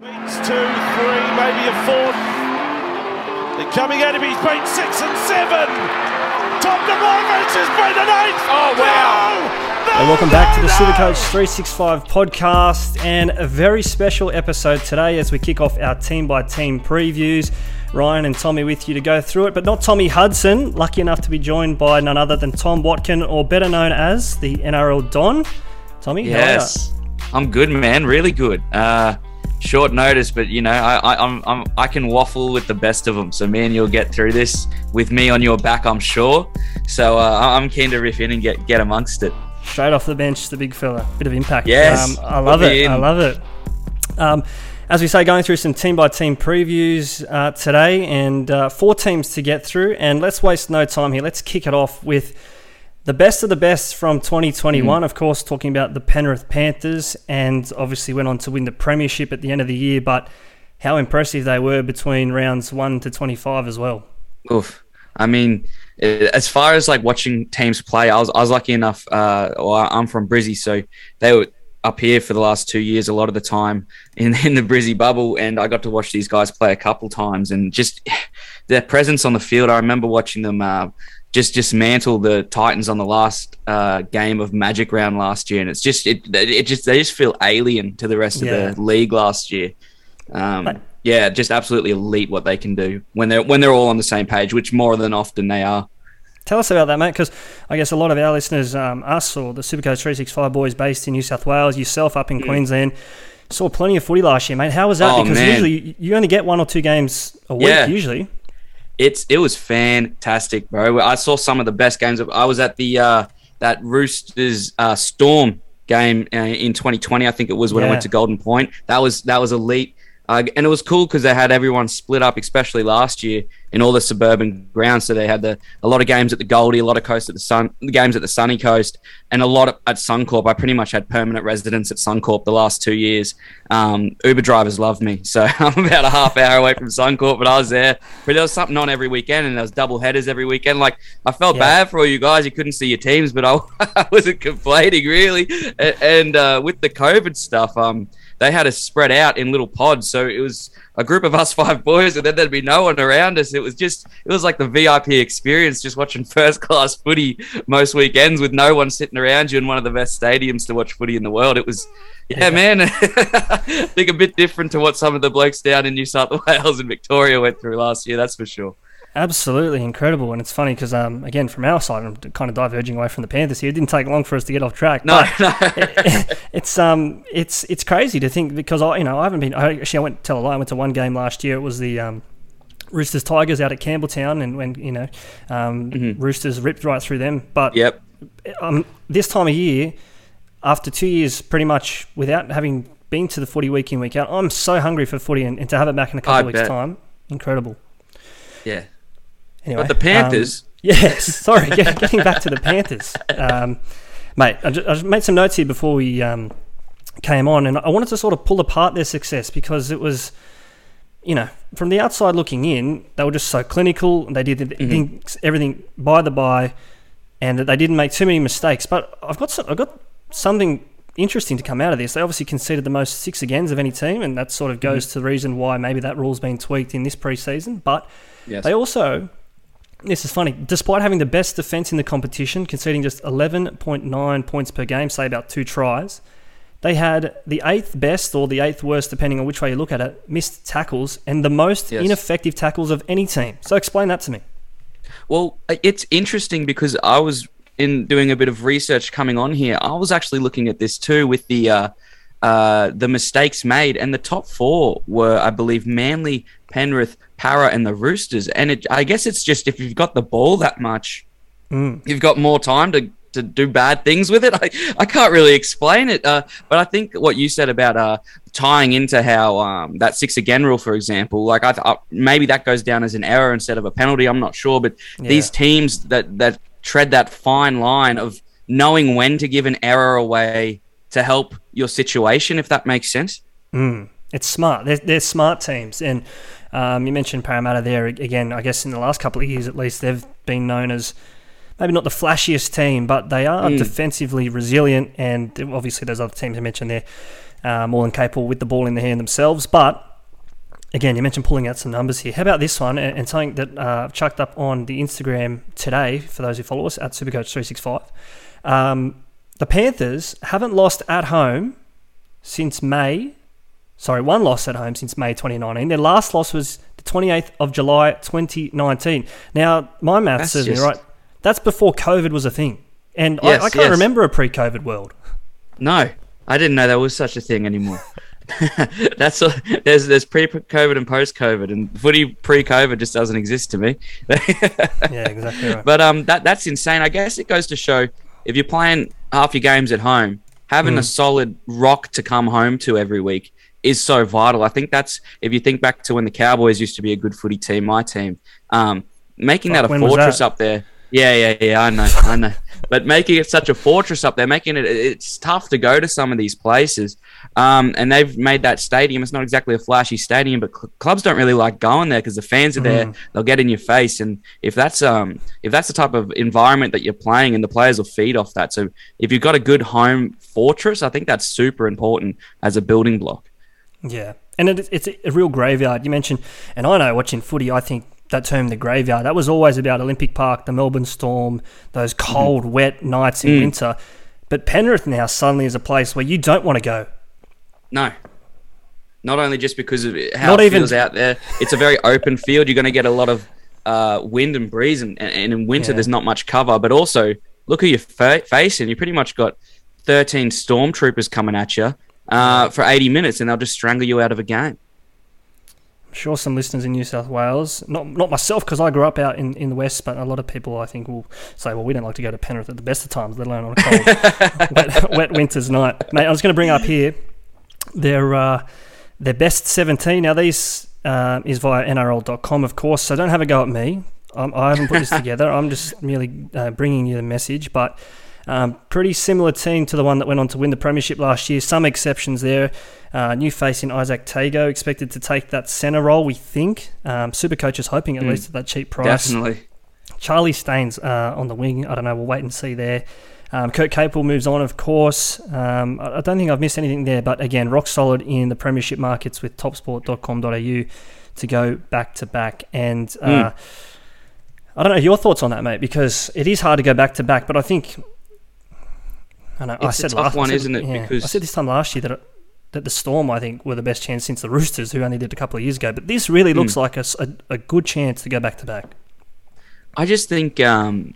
Beats two, three, maybe a fourth. They're coming at him. He's beat six and seven. Tom DeMarcus has beat an eighth. Oh wow! No, And welcome back to the no, Supercoach 365 podcast and a very special episode today as we kick off our team by team previews. Ryan and Tommy with you to go through it, but not Tommy Hudson, lucky enough to be joined by none other than Tom Watkin, or better known as the NRL Don. Tommy, how are ya? Yes, I'm good, man. Really good. Uh, short notice, but you know, I, I, I'm, I'm, I can waffle with the best of them. So me and you'll get through this with me on your back, I'm sure. So uh, I'm keen to riff in and get get amongst it. Straight off the bench, the big fella, bit of impact. Yes, um, I love it. I love it. Um, as we say, going through some team by team previews uh, today, and uh, four teams to get through. And let's waste no time here. Let's kick it off with the best of the best from 2021. Of course, talking about the Penrith Panthers, and obviously went on to win the premiership at the end of the year. But how impressive they were between rounds one to 25 as well. Oof. I mean, as far as like watching teams play, I was I was lucky enough. Uh, well, I'm from Brizzy, so they were up here for the last two years a lot of the time in in the Brizzy bubble, and I got to watch these guys play a couple times, and just their presence on the field. I remember watching them. Uh, just dismantle the Titans on the last uh, game of Magic Round last year, and it's just it, it just they just feel alien to the rest Yeah. of the league last year. Um, But- yeah, just absolutely elite what they can do when they're when they're all on the same page, which more than often they are. Tell us about that, mate, because I guess a lot of our listeners, um, us or the Supercoach 365 boys based in New South Wales, yourself up in Queensland, saw plenty of footy last year, mate. How was that? Oh, because man. usually you only get one or two games a week, Yeah. usually. It's it was fantastic, bro. I saw some of the best games. Of, I was at the uh, that Roosters uh, Storm game uh, in 2020. I think it was when I went to Golden Point. That was that was elite. Uh, and it was cool because they had everyone split up, especially last year in all the suburban grounds. So they had the a lot of games at the Goldie, a lot of coast at the Sun, the games at the Sunny Coast, and a lot at Suncorp. I pretty much had permanent residence at Suncorp the last two years. Um, Uber drivers love me, so I'm about a half hour away from Suncorp, but I was there. But there was something on every weekend, and there was double headers every weekend. Like I felt Yeah. bad for all you guys; you couldn't see your teams, but I, I wasn't complaining really. A- And uh, with the COVID stuff, um they had us spread out in little pods. So it was a group of us five boys, and then there'd be no one around us. It was just, it was like the VIP experience, just watching first class footy most weekends with no one sitting around you in one of the best stadiums to watch footy in the world. It was, yeah, man, I think a bit different to what some of the blokes down in New South Wales and Victoria went through last year. That's for sure. Absolutely incredible. And it's funny because, um, again, from our side, I'm kind of diverging away from the Panthers here. It didn't take long for us to get off track. No, but no. it's um it's it's crazy to think because I you know I haven't been I actually I went tell a lie I went to one game last year it was the um Roosters Tigers out at Campbelltown and when you know um, Roosters ripped right through them but yep. um this time of year after two years pretty much without having been to the footy week in week out I'm so hungry for footy and, and to have it back in a couple I of weeks bet. time incredible Yeah. Anyway But the Panthers, um, yes sorry get, getting back to the Panthers um, mate I just, I just made some notes here before we um, came on, and I wanted to sort of pull apart their success because it was, you know, from the outside looking in, they were just so clinical. And They did mm-hmm. everything by the by, and that they didn't make too many mistakes. But I've got some, I've got something interesting to come out of this. They obviously conceded the most six agains of any team, and that sort of goes mm-hmm. to the reason why maybe that rule's been tweaked in this preseason. But yes. they also, this is funny, despite having the best defence in the competition, conceding just 11.9 points per game, say about two tries, they had the eighth best or the eighth worst, depending on which way you look at it, missed tackles and the most yes. ineffective tackles of any team. So explain that to me. Well, it's interesting because I was in doing a bit of research coming on here, I was actually looking at this too with the uh, uh, the mistakes made, and the top four were, I believe, Manly, Penrith, Parra, and the Roosters. And it, I guess it's just if you've got the ball that much, mm. you've got more time to to do bad things with it. I, I can't really explain it, uh, but I think what you said about uh, tying into how um, that six again rule, for example, like I th- uh, maybe that goes down as an error instead of a penalty. I'm not sure, but yeah. these teams that that tread that fine line of knowing when to give an error away to help your situation, if that makes sense. Mm, it's smart. They're, they're smart teams. And um, you mentioned Parramatta there. Again, I guess in the last couple of years at least, they've been known as maybe not the flashiest team, but they are mm. defensively resilient. And obviously, those other teams I mentioned there, uh, more than capable with the ball in their hand themselves. But again, you mentioned pulling out some numbers here. How about this one? And, and something that uh, I've chucked up on the Instagram today for those who follow us at Supercoach365. Um, the Panthers haven't lost at home since May. Sorry, one loss at home since May 2019. Their last loss was the 28th of July 2019. Now, my math that's says just... me right. That's before COVID was a thing. And yes, I, I, can't yes. remember a pre COVID world. No, I didn't know there was such a thing anymore. That's a, there's there's pre-COVID and post-COVID, and footy pre-COVID just doesn't exist to me. yeah, exactly right. But um, that that's insane. I guess it goes to show if you're playing half your games at home, having mm. a solid rock to come home to every week is so vital. I think that's if you think back to when the Cowboys used to be a good footy team, my team, um, making that a fortress that? up there. Yeah, yeah, yeah. I know, I know. But making it such a fortress up there, making it it's tough to go to some of these places. Um, and they've made that stadium. It's not exactly a flashy stadium, but cl- clubs don't really like going there because the fans are there. Mm. They'll get in your face, and if that's um if that's the type of environment that you're playing, and the players will feed off that. So if you've got a good home fortress, I think that's super important as a building block. Yeah, and it, it's a real graveyard. You mentioned, and I know watching footy, I think that term, the graveyard, that was always about Olympic Park, the Melbourne Storm, those mm-hmm. cold, mm-hmm. wet nights in mm. winter. But Penrith now suddenly is a place where you don't want to go. No. Not only just because of how Not it even... feels out there, it's a very open field. You're going to get a lot of uh, wind and breeze, and, and in winter yeah. there's not much cover. But also, look who you're fa- facing. You pretty much got 13 stormtroopers coming at you uh, for 80 minutes, and they'll just strangle you out of a game. I'm sure some listeners in New South Wales, not not myself because I grew up out in, in the west, but a lot of people I think will say, well, we don't like to go to Penrith at the best of times, let alone on a cold, wet, wet, winter's night. Mate, I was going to bring up here their uh, their best 17. Now these uh, is via NRL.com, of course, so don't have a go at me. I'm, I have not put this together. I'm just merely uh, bringing you the message, but. Um, pretty similar team to the one that went on to win the premiership last year. Some exceptions there. Uh, new face in Izack Tago expected to take that centre role. We think um, Supercoach is hoping at mm, least at that cheap price. Definitely. Charlie Staines uh, on the wing. I don't know. We'll wait and see there. Um, Kurt Capewell moves on, of course. Um, I, I, don't think I've missed anything there, but again, rock solid in the premiership markets with topsport.com.au to go back to back. And uh, mm. I don't know your thoughts on that, mate, because it is hard to go back to back, but I think I know. It's I said a tough last, one, said, isn't it? Yeah, because I said this time last year that it, that the Storm, I think, were the best chance since the Roosters, who only did a couple of years ago. But this really looks mm. like a, a, a, good chance to go back to back. I just think um,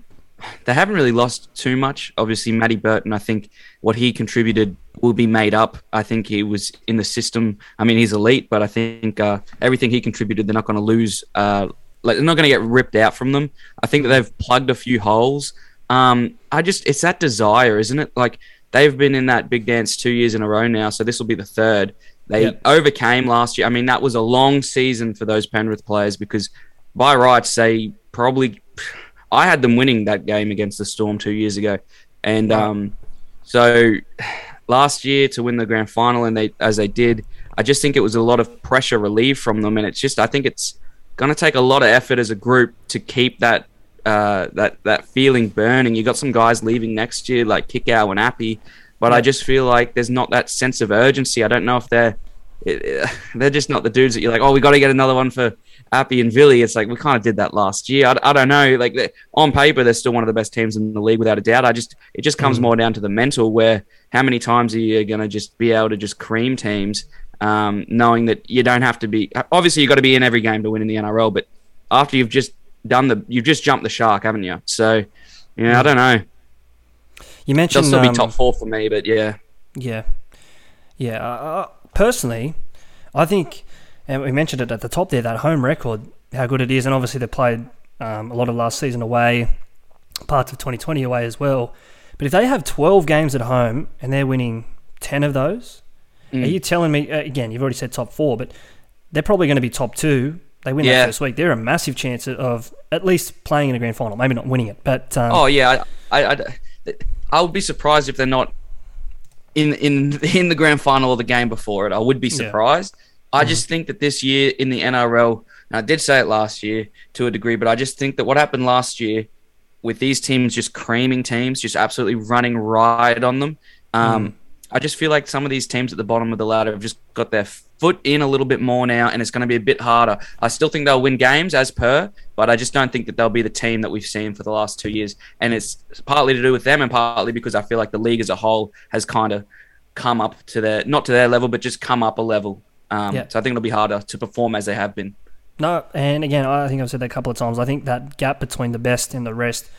they haven't really lost too much. Obviously, Matty Burton, I think what he contributed will be made up. I think he was in the system. I mean, he's elite, but I think uh, everything he contributed, they're not going to lose. Uh, like they're not going to get ripped out from them. I think that they've plugged a few holes. Um, I just it's that desire, isn't it? Like they've been in that big dance two years in a row now, so this will be the third. They yep. overcame last year. I mean, that was a long season for those Penrith players because by rights they probably I had them winning that game against the Storm two years ago, and um, so last year to win the grand final, and they as they did, I just think it was a lot of pressure relieved from them, and it's just I think it's going to take a lot of effort as a group to keep that uh, that that feeling burning. You got some guys leaving next year, like Kikau and Api, but I just feel like there's not that sense of urgency. I don't know if they're it, they're just not the dudes that you're like, oh, we got to get another one for Api and Villy. It's like we kind of did that last year. I, I don't know. Like on paper, they're still one of the best teams in the league without a doubt. I just it just comes mm. more down to the mental. Where how many times are you going to just be able to just cream teams, um, knowing that you don't have to be. Obviously, you got to be in every game to win in the NRL, but after you've just done the, you've just jumped the shark, haven't you? So, yeah, I don't know. You mentioned they'll still um, be top four for me, but yeah, yeah, yeah. Uh, personally, I think, and we mentioned it at the top there, that home record, how good it is, and obviously they played um, a lot of last season away, parts of 2020 away as well. But if they have 12 games at home and they're winning 10 of those, mm. are you telling me, uh, again, you've already said top four, but they're probably going to be top two. They win yeah. that first week. They're a massive chance of at least playing in a grand final. Maybe not winning it, but um, oh yeah, I, I, I, I would be surprised if they're not in in in the grand final or the game before it. I would be surprised. Yeah. I mm-hmm. just think that this year in the NRL, I did say it last year to a degree, but I just think that what happened last year with these teams just creaming teams, just absolutely running riot on them. Um, mm. I just feel like some of these teams at the bottom of the ladder have just got their foot in a little bit more now, and it's going to be a bit harder. I still think they'll win games as per, but I just don't think that they'll be the team that we've seen for the last two years. And it's partly to do with them, and partly because I feel like the league as a whole has kind of come up to their not to their level, but just come up a level. Um, yeah. So I think it'll be harder to perform as they have been. No, and again, I think I've said that a couple of times. I think that gap between the best and the rest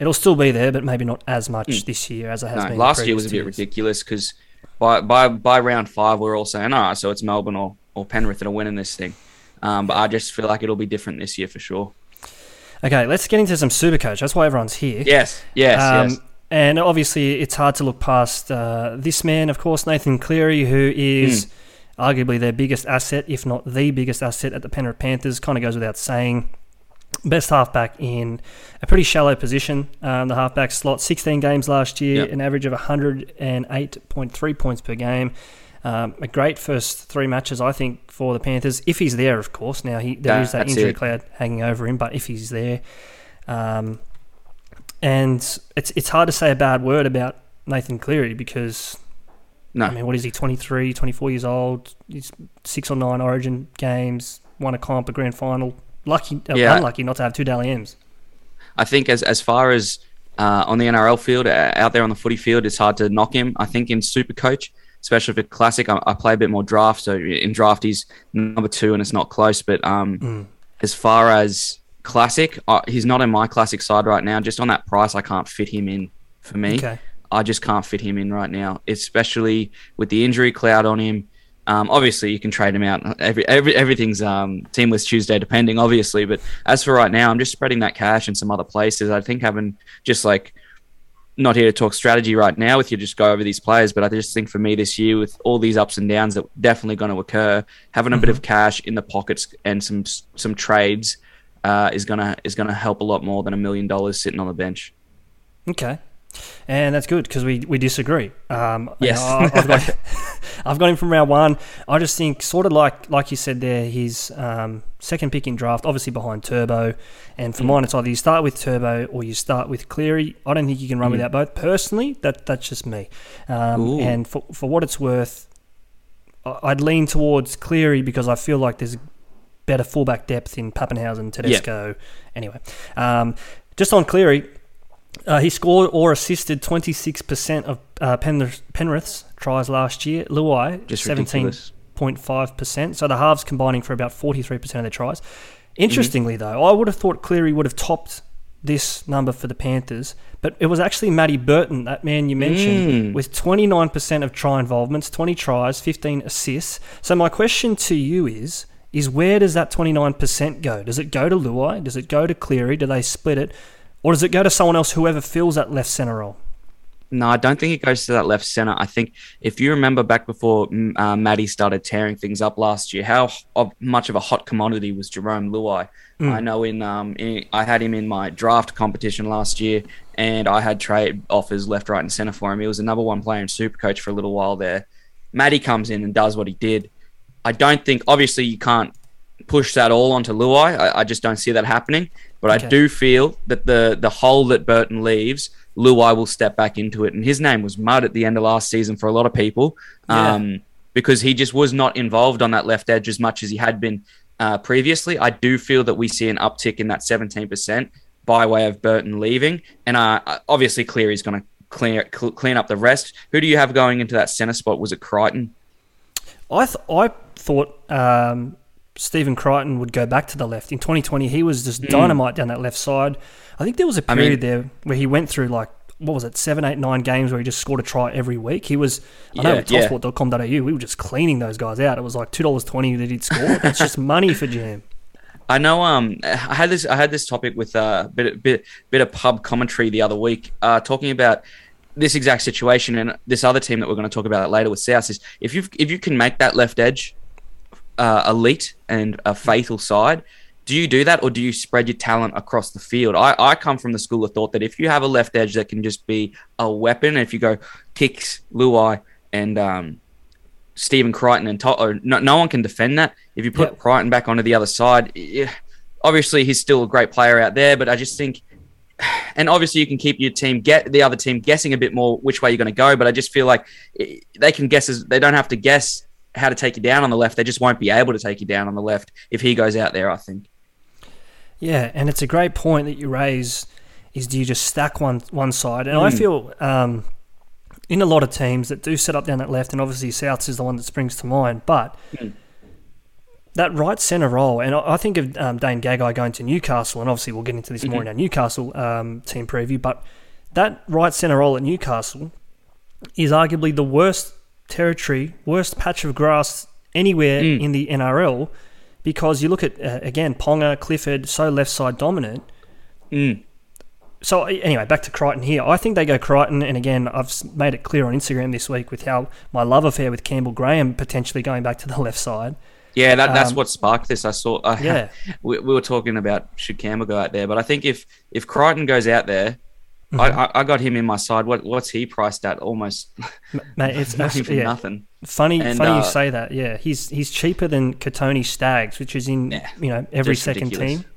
it'll still be there, but maybe not as much mm. this year as it has no, been. Last year was a bit years. ridiculous because by by by round five we are all saying, right, so it's Melbourne or, or Penrith that are winning this thing. Um, but I just feel like it'll be different this year for sure. Okay, let's get into some super coach. That's why everyone's here. Yes, yes, um, yes. And obviously, it's hard to look past uh, this man, of course, Nathan Cleary, who is mm. arguably their biggest asset, if not the biggest asset at the Penrith Panthers. Kind of goes without saying best halfback in a pretty shallow position. Um, the halfback slot, 16 games last year, yep. an average of 108.3 points per game. Um, a great first three matches, I think, for the Panthers. If he's there, of course. Now he there is that injury it. cloud hanging over him, but if he's there, um, and it's it's hard to say a bad word about Nathan Cleary because no. I mean, what is he? 23, 24 years old. He's six or nine Origin games. Won a comp, a grand final lucky, uh, yeah. unlucky not to have two Dally M's. I think as as far as uh, on the NRL field, uh, out there on the footy field, it's hard to knock him. I think in Super Coach, especially for Classic, I, I play a bit more draft. So in draft, he's number two, and it's not close. But um, mm. as far as Classic, uh, he's not in my Classic side right now. Just on that price, I can't fit him in for me. Okay. I just can't fit him in right now, especially with the injury cloud on him. Um, obviously, you can trade him out. Every, every everything's um, teamless Tuesday, depending, obviously. But as for right now, I'm just spreading that cash in some other places. I think having just like not here to talk strategy right now with you, just go over these players. But I just think for me this year, with all these ups and downs that definitely going to occur, having a mm-hmm. bit of cash in the pockets and some some trades uh, is gonna is gonna help a lot more than a million dollars sitting on the bench. Okay, and that's good because we, we disagree. Um, yes, I, have got, I've got him from round one. I just think sort of like like you said there, his um, second pick in draft, obviously behind Turbo, and for mm. mine it's either you start with Turbo or you start with Cleary. I don't think you can run mm. without both. Personally, that that's just me. Um, and for for what it's worth, I'd lean towards Cleary because I feel like there's better fullback depth in Papenhuyzen, Tedesco. Yeah. Anyway, um, just on Cleary uh, he scored or assisted 26% of uh, Penrith, Penrith's tries last year. Luai, just 17.5%. So the halves combining for about 43% of their tries. Interestingly, mm-hmm. though, I would have thought Cleary would have topped this number for the Panthers, but it was actually Matty Burton, that man you mentioned, mm. with 29% of try involvements, 20 tries, 15 assists. So my question to you is, is where does that 29% go? Does it go to Luai? Does it go to Cleary? Do they split it? Or does it go to someone else, whoever fills that left centre role? No, I don't think it goes to that left center. I think if you remember back before mm, uh, Matty started tearing things up last year, how of much of a hot commodity was Jarome Luai? Mm. I know in, um, in I had him in my draft competition last year, and I had trade offers left, right, and center for him. He was a number one player in Supercoach for a little while there. Matty comes in and does what he did. I don't think, obviously, you can't push that all onto Luai. I, I just don't see that happening. But Okay. I do feel that the the hole that Burton leaves, Luai will step back into it. And his name was mud at the end of last season for a lot of people, Yeah. um, because he just was not involved on that left edge as much as he had been uh, previously. I do feel that we see an uptick in that seventeen percent by way of Burton leaving, and uh, obviously Cleary's going to clean cl- clean up the rest. Who do you have going into that center spot? Was it Crichton? I th- I thought um, Stephen Crichton would go back to the left in 2020. He was just dynamite down that left side. I think there was a Hmm. I mean- period there where he went through like what was it, seven, eight, nine games where he just scored a try every week. He was I know Yeah, with yeah. we were just cleaning those guys out. It was like two dollars twenty that he'd score. It's just money for Jam. I know. Um, I had this. I had this topic with a bit, bit, bit of pub commentary the other week, uh, talking about this exact situation and this other team that we're going to talk about later with South. Is if you if you can make that left edge uh, elite and a faithful side, do you do that or do you spread your talent across the field? I, I come from the school of thought that if you have a left edge that can just be a weapon, if you go kicks, Luai, and um, Stephen Crichton and to- or no, no one can defend that. If you put Yep. Crichton back onto the other side, yeah, obviously he's still a great player out there, but I just think, and obviously you can keep your team get the other team guessing a bit more which way you're going to go. But I just feel like eh, they can guess as they don't have to guess how to take you down on the left. They just won't be able to take you down on the left if he goes out there. I think. Yeah, and it's a great point that you raise. Is do you just stack one one side? And I Mm. feel um, in a lot of teams that do set up down that left, and obviously Souths is the one that springs to mind. But Mm. that right centre role, and I think of um, Dane Gagai going to Newcastle, and obviously we'll get into this more in our Newcastle um, team preview. But that right centre role at Newcastle is arguably the worst territory, worst patch of grass anywhere Mm. in the NRL because you look at uh, again Ponga, Clifford, so left side dominant. Mm. So anyway, back to Crichton here. I think they go Crichton, and again, I've made it clear on Instagram this week with how my love affair with Campbell Graham potentially going back to the left side. Yeah, that, that's Um, what sparked this. I saw. Uh, Yeah. we, we were talking about should Campbell go out there, but I think if if Crichton goes out there, I, I, I got him in my side. What what's he priced at? Almost Mate, it's nothing for yeah, nothing. funny. And, funny uh, you say that. Yeah, he's he's cheaper than Kotoni Staggs, which is in Yeah, you know every second ridiculous. team.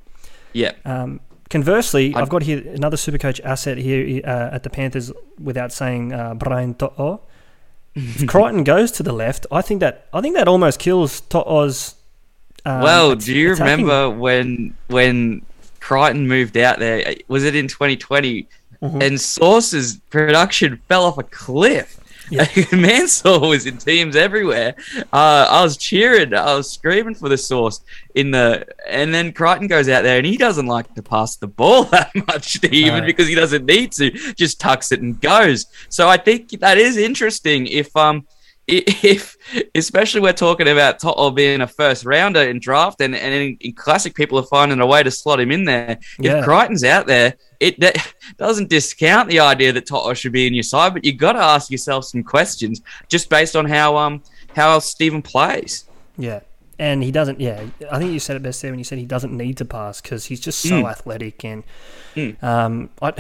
Yeah, Um, conversely, i have got here another Supercoach asset here uh, at the Panthers without saying uh, Brian To'o. if Crichton goes to the left, I think that I think that almost kills To'o's. Um, well, do you attacking- remember when when Crichton moved out there? Was it in 2020? Mm-hmm. And Source's production fell off a cliff. Yeah. Mansour was in teams everywhere. Uh, I was cheering, I was screaming for the Source in the, and then Crichton goes out there and he doesn't like to pass the ball that much, even No. because he doesn't need to. Just tucks it and goes. So I think that is interesting. If um, if especially we're talking about Toto being a first rounder in draft and, and in, in classic people are finding a way to slot him in there. Yeah. If Crichton's out there, it that doesn't discount the idea that Toto should be in your side, but you've got to ask yourself some questions just based on how um how Stephen plays. Yeah. And he doesn't, yeah, I think you said it best there when you said he doesn't need to pass because he's just so Mm. athletic. And Mm. um, I,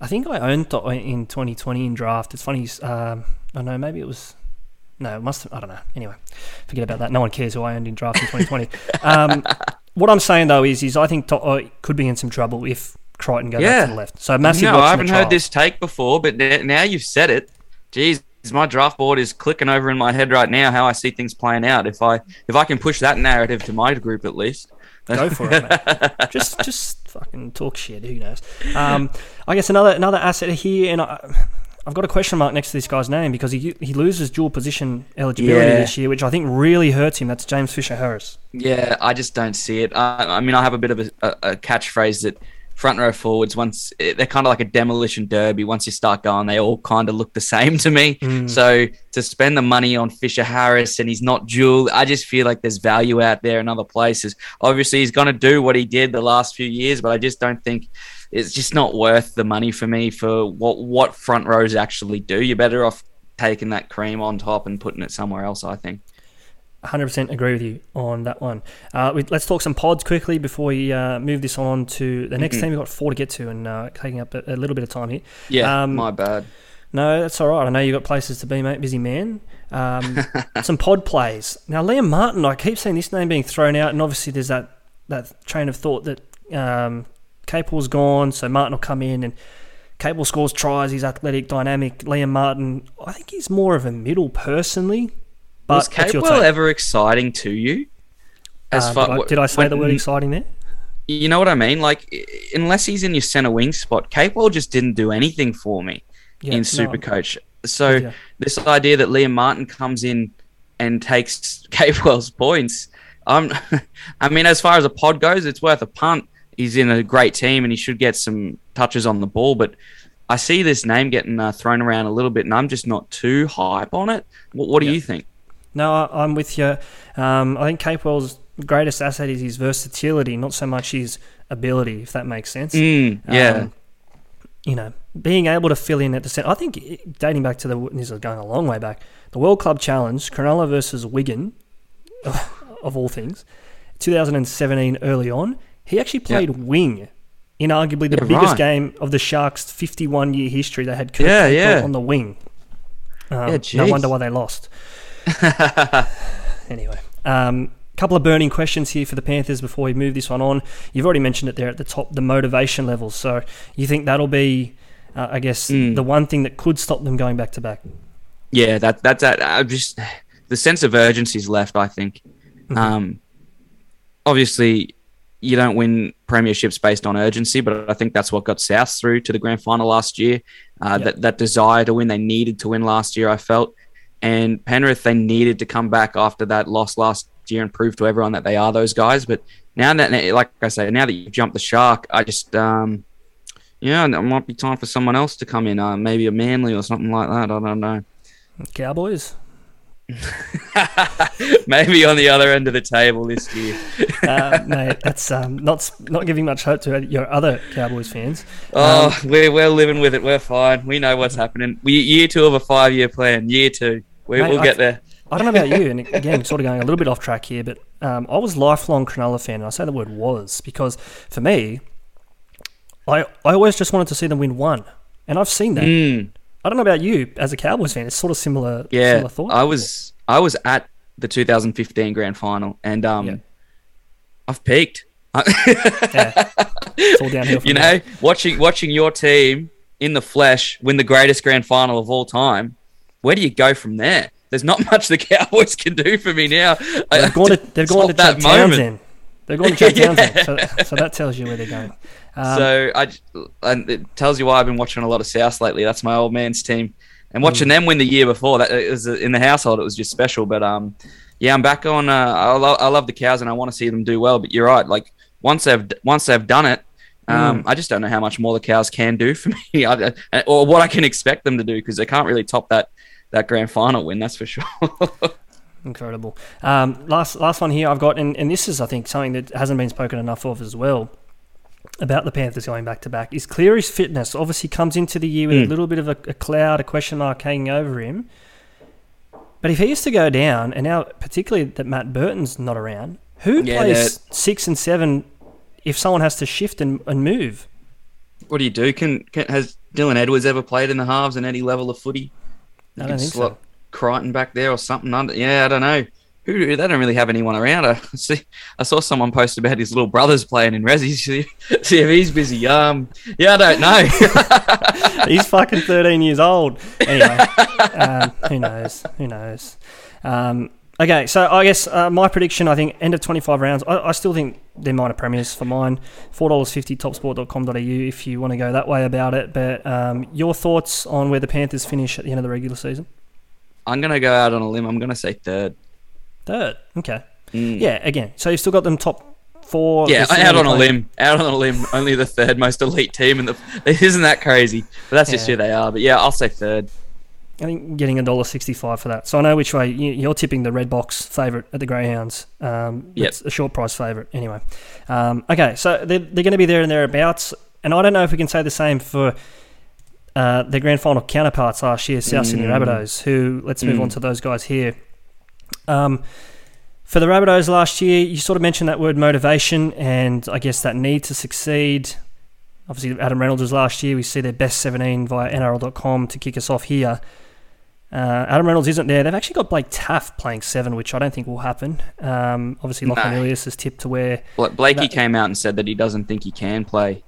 I think I owned in 2020 in draft. It's funny, um, I don't know, maybe it was, no, it must have, I don't know. Anyway, forget about that. No one cares who I owned in draft in 2020. um, what I'm saying though is, is I think To'o could be in some trouble if Crichton goes back to the left. So massive. no, I haven't heard this take before, but now you've said it. Jeez, my draft board is clicking over in my head right now. How I see things playing out. If I if I can push that narrative to my group at least. Go for it, mate. just just fucking talk shit. Who knows? Um, I guess another another asset here, and I, I've got a question mark next to this guy's name because he he loses dual position eligibility Yeah. this year, which I think really hurts him. That's James Fisher Harris. Yeah, I just don't see it. I, I mean, I have a bit of a, a, a catchphrase that front row forwards once they're kind of like a demolition derby. Once you start going, they all kind of look the same to me. Mm. So to spend the money on Fisher Harris and he's not dual, I just feel like there's value out there in other places. Obviously, he's going to do what he did the last few years, but I just don't think it's just not worth the money for me for what what front rows actually do. You're better off taking that cream on top and putting it somewhere else. I think. 100% agree with you on that one. Uh, we, let's talk some pods quickly before we uh, move this on to the next Mhm. team. We've got four to get to and uh, taking up a, a little bit of time here. Yeah, Um, my bad. No, that's all right. I know you've got places to be, mate. Busy man. Um, some pod plays. Now, Liam Martin, I keep seeing this name being thrown out, and obviously there's that, that train of thought that um, Capel's gone, so Martin will come in and Capel scores tries. He's athletic, dynamic. Liam Martin, I think he's more of a middle personally. But Was Capewell ever exciting to you? Um, did, I, did I say the word exciting there? You know what I mean? Like, unless he's in your center wing spot, Capewell just didn't do anything for me Yeah, in no, Supercoach. So with this idea that Liam Martin comes in and takes Capewell's points, um, I mean, as far as a pod goes, it's worth a punt. He's in a great team and he should get some touches on the ball, but. I see this name getting uh, thrown around a little bit, and I'm just not too hype on it. What, what do Yeah. you think? No, I- I'm with you. Um, I think Capewell's greatest asset is his versatility, not so much his ability, if that makes sense. Mm, yeah, Um, you know, being able to fill in at the centre. I think dating back to the this is going a long way back. The World Club Challenge, Cronulla versus Wigan, of all things, 2017 early on. He actually played wing in arguably the Yeah, biggest right. game of the Sharks' 51 year history. They had Kurt Yeah, yeah. on the wing. Um, Yeah, no wonder why they lost. anyway, um, couple of burning questions here for the Panthers before we move this one on. You've already mentioned it there at the top, the motivation levels. So you think that'll be, uh, I guess, Mm. the one thing that could stop them going back to back. Yeah, that that's that. I just the sense of urgency's left. I think. Mm-hmm. Um, obviously, you don't win premierships based on urgency, but I think that's what got South through to the grand final last year. Uh, Yep. That that desire to win, they needed to win last year. I felt, and Penrith they needed to come back after that loss last year and prove to everyone that they are those guys. But now that, like I say, now that you've jumped the shark, I just um, yeah, it might be time for someone else to come in, uh, maybe a Manly or something like that. I don't know. Cowboys. Maybe on the other end of the table this year. Uh, mate, that's um, not not giving much hope to your other Cowboys fans. Oh, Um, we're, we're living with it. We're fine. We know what's happening. We year two of a five year plan. Year two. We, I- get there. I don't know about you, and again, sort of going a little bit off track here, but um, I was lifelong Cronulla fan, and I say the word was because for me, I I always just wanted to see them win one, and I've seen that. Mm, I don't know about you as a Cowboys fan; it's sort of similar. yeah, similar thought. I was I was at the 2015 grand final, and um, Yeah. I've peaked. yeah, it's all downhill. From you there. know, watching watching your team in the flesh win the greatest grand final of all time. Where do you go from there? There's not much the Cowboys can do for me now. They've gone to they've gone to Chad moment. Townsend. They've gone to Chad Yeah. Townsend, so, so that tells you where they're going. Um, so I, and it tells you why I've been watching a lot of South lately. That's my old man's team, and watching them win the year before that was in the household. It was just special. But um, yeah, I'm back on. Uh, I, lo- I love the cows, and I want to see them do well. But you're right. Like once they've once they've done it, um, I just don't know how much more the cows can do for me, I- or what I can expect them to do because they can't really top that that grand final win. That's for sure. Incredible. Um, last last one here I've got, and, and this is I think something that hasn't been spoken enough of as well about the Panthers going back to back is Cleary's fitness. Obviously comes into the year with a Mm. little bit of a, a cloud, a question mark hanging over him. But if he is to go down, and now particularly that Matt Burton's not around, who Yeah, plays six and seven if someone has to shift and, and move? what do you do? Can, can has Dylan Edwards ever played in the halves and any level of footy? I don't think so. slot Crichton back there or something under. Yeah, I don't know. Who they don't really have anyone around. I see. I saw someone post about his little brothers playing in Resi. See, see if he's busy. Um, yeah, I don't know. He's fucking 13 years old. Anyway, um, who knows? Who knows? Um, okay, so I guess uh, my prediction, I think, end of 25 rounds. I, I still think they're minor premiers for mine. $4.50 topsport.com.au if you want to go that way about it. But um, your thoughts on where the Panthers finish at the end of the regular season? I'm gonna go out on a limb. I'm gonna say third. Third. Okay. Mm. Yeah, again. So you've still got them top four. Yeah, out on a limb. Out on a limb. Only the third most elite team, and the isn't that crazy? But that's just who they are. But yeah, I'll say third. I think getting a dollar sixty-five for that. So I know which way you- you're tipping the red box favourite at the Greyhounds. Um, Yep. It's a short price favourite anyway. Um, okay, so they're, they're going to be there and thereabouts. And I don't know if we can say the same for uh, their grand final counterparts last year, South Sydney Mm. Rabbitohs, who, let's move Mm. on to those guys here. Um, for the Rabbitohs last year, you sort of mentioned that word motivation and I guess that need to succeed. Obviously, Adam Reynolds was last year. We see their best 17 via NRL.com to kick us off here. Uh, Adam Reynolds isn't there. They've actually got Blake Taaffe playing seven, which I don't think will happen. Um, obviously, Lachlan No. Ilias is tipped to where. Bla- Blakey That- came out and said that he doesn't think he can play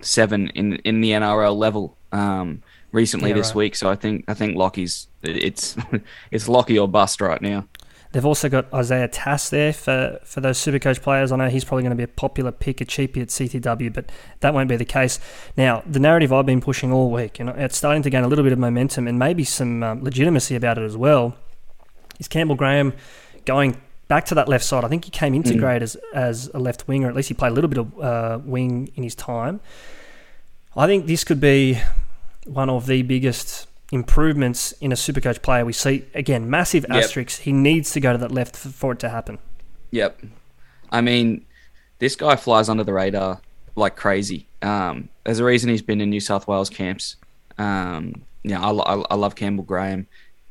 seven in in the NRL level um, recently Yeah, this right. week. So I think I think Lockie's it's it's Lockie or bust right now. They've also got Isaiah Tass there for, for those Supercoach players. I know he's probably going to be a popular pick, a cheapie at CTW, but that won't be the case. Now, the narrative I've been pushing all week, and it's starting to gain a little bit of momentum and maybe some um, legitimacy about it as well, is Campbell Graham going back to that left side. I think he came into Mm. grade as, as a left winger, at least he played a little bit of uh, wing in his time. I think this could be one of the biggest improvements in a Supercoach player. We see, again, massive Yep. asterisks. He needs to go to that left for it to happen. Yep. I mean, this guy flies under the radar like crazy. Um, there's a reason he's been in New South Wales camps. Um, yeah, I, I, I love Campbell Graham.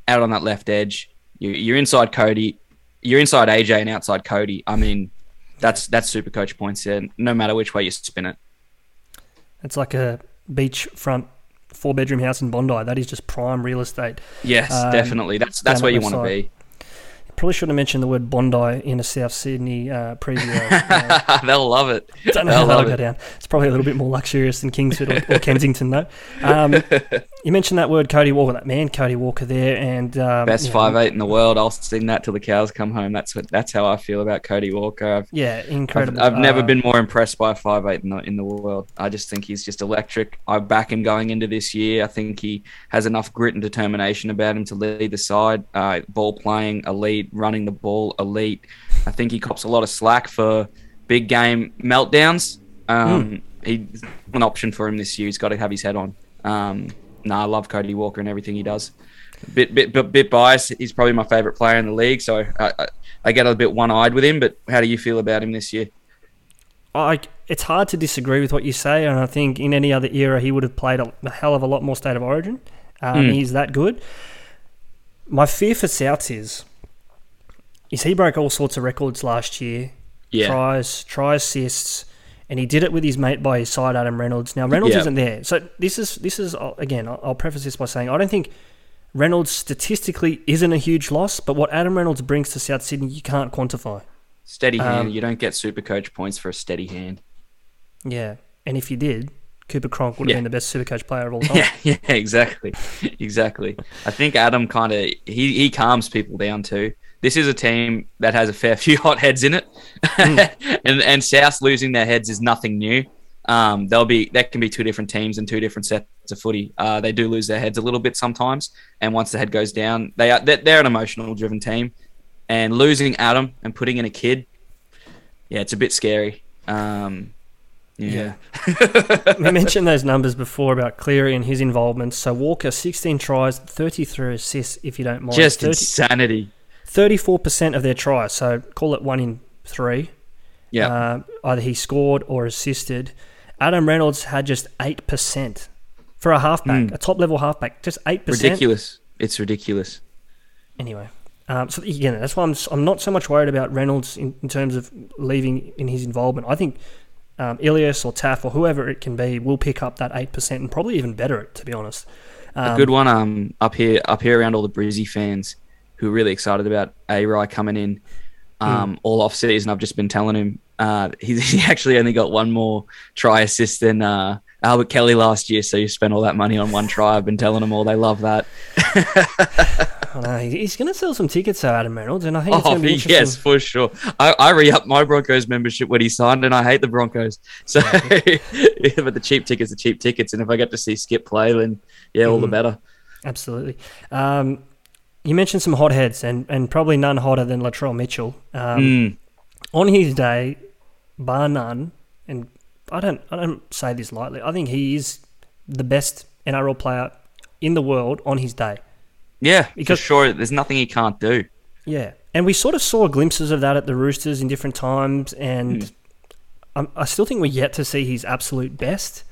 Out on that left edge, you, you're inside Cody, you're inside AJ and outside Cody. I mean, that's that's super coach points there. No matter which way you spin it. It's like a beachfront four bedroom house in Bondi. That is just prime real estate. Yes, Um, definitely. That's that's where you want to be. Probably shouldn't have mentioned the word Bondi in a South Sydney uh, preview. Uh, They'll love it. don't know They'll how that'll go it. down. It's probably a little bit more luxurious than Kingsford or, or Kensington, though. Um, you mentioned that word Cody Walker, that man Cody Walker there, and um, Best you know, five eight in the world. I'll sing that till the cows come home. That's what that's how I feel about Cody Walker. I've Yeah, I've, incredible. I've never Uh, been more impressed by a five eight in the in the world. I just think he's just electric. I back him going into this year. I think he has enough grit and determination about him to lead the side. Uh, ball playing elite, running the ball elite. I think he cops a lot of slack for big game meltdowns. Um, He's an option for him this year. He's got to have his head on. Um, no, I love Cody Walker and everything he does. Bit bit bit, bit biased. He's probably my favorite player in the league, so I, I, I get a bit one eyed with him. But how do you feel about him this year? I, it's hard to disagree with what you say, and I think in any other era he would have played a, a hell of a lot more state of origin. Um, Mm. He's that good. My fear for Souths is, is he broke all sorts of records last year. Yeah. Tries, try assists, and he did it with his mate by his side, Adam Reynolds. Now Reynolds Yeah. isn't there, so this is this is uh, again. I'll, I'll preface this by saying I don't think Reynolds statistically isn't a huge loss, but what Adam Reynolds brings to South Sydney, you can't quantify. Steady hand. Um, you don't get super coach points for a steady hand. Yeah, and if you did, Cooper Cronk would have Yeah. been the best super coach player of all time. Yeah, yeah, exactly, exactly. I think Adam kind of he he calms people down too. This is a team that has a fair few hot heads in it, and and South losing their heads is nothing new. Um, they'll be that can be two different teams and two different sets of footy. Uh, they do lose their heads a little bit sometimes, and once the head goes down, they are they're, they're an emotional driven team, and losing Adam and putting in a kid, yeah, it's a bit scary. Um, yeah. we mentioned those numbers before about Cleary and his involvement. So Walker, 16 tries, 33 assists, if you don't mind. just 30, insanity. 34% of their tries, so call it one in three. Yeah. Uh, either he scored or assisted. Adam Reynolds had just 8% for a halfback, Mm. a top level halfback, just 8%. ridiculous. It's ridiculous. Anyway, um, so again, that's why I'm, I'm not so much worried about Reynolds in, in terms of leaving in his involvement. I think um, Ilias or Taaffe or whoever it can be will pick up that 8% and probably even better it, to be honest. Um, a good one um up here up here around all the Brizzy fans who are really excited about A Rye coming in. Hmm. Um, all off season, I've just been telling him uh, he, he actually only got one more try assist than uh, Albert Kelly last year. So you spent all that money on one try. I've been telling them all they love that. I know, he's going to sell some tickets, though, Adam Reynolds, and I think it's Oh going to be yes, for sure. I, I re-upped my Broncos membership when he signed, and I hate the Broncos. So, yeah, but the cheap tickets are cheap tickets, and if I get to see Skip play, then yeah, all the Mhm. better. Absolutely. Um, you mentioned some hotheads, and, and probably none hotter than Latrell Mitchell. Um, Mm. On his day, bar none, and I don't I don't say this lightly. I think he is the best NRL player in the world on his day. Yeah, Because- for sure. There's nothing he can't do. Yeah, and we sort of saw glimpses of that at the Roosters in different times, and um, I still think we're yet to see his absolute best.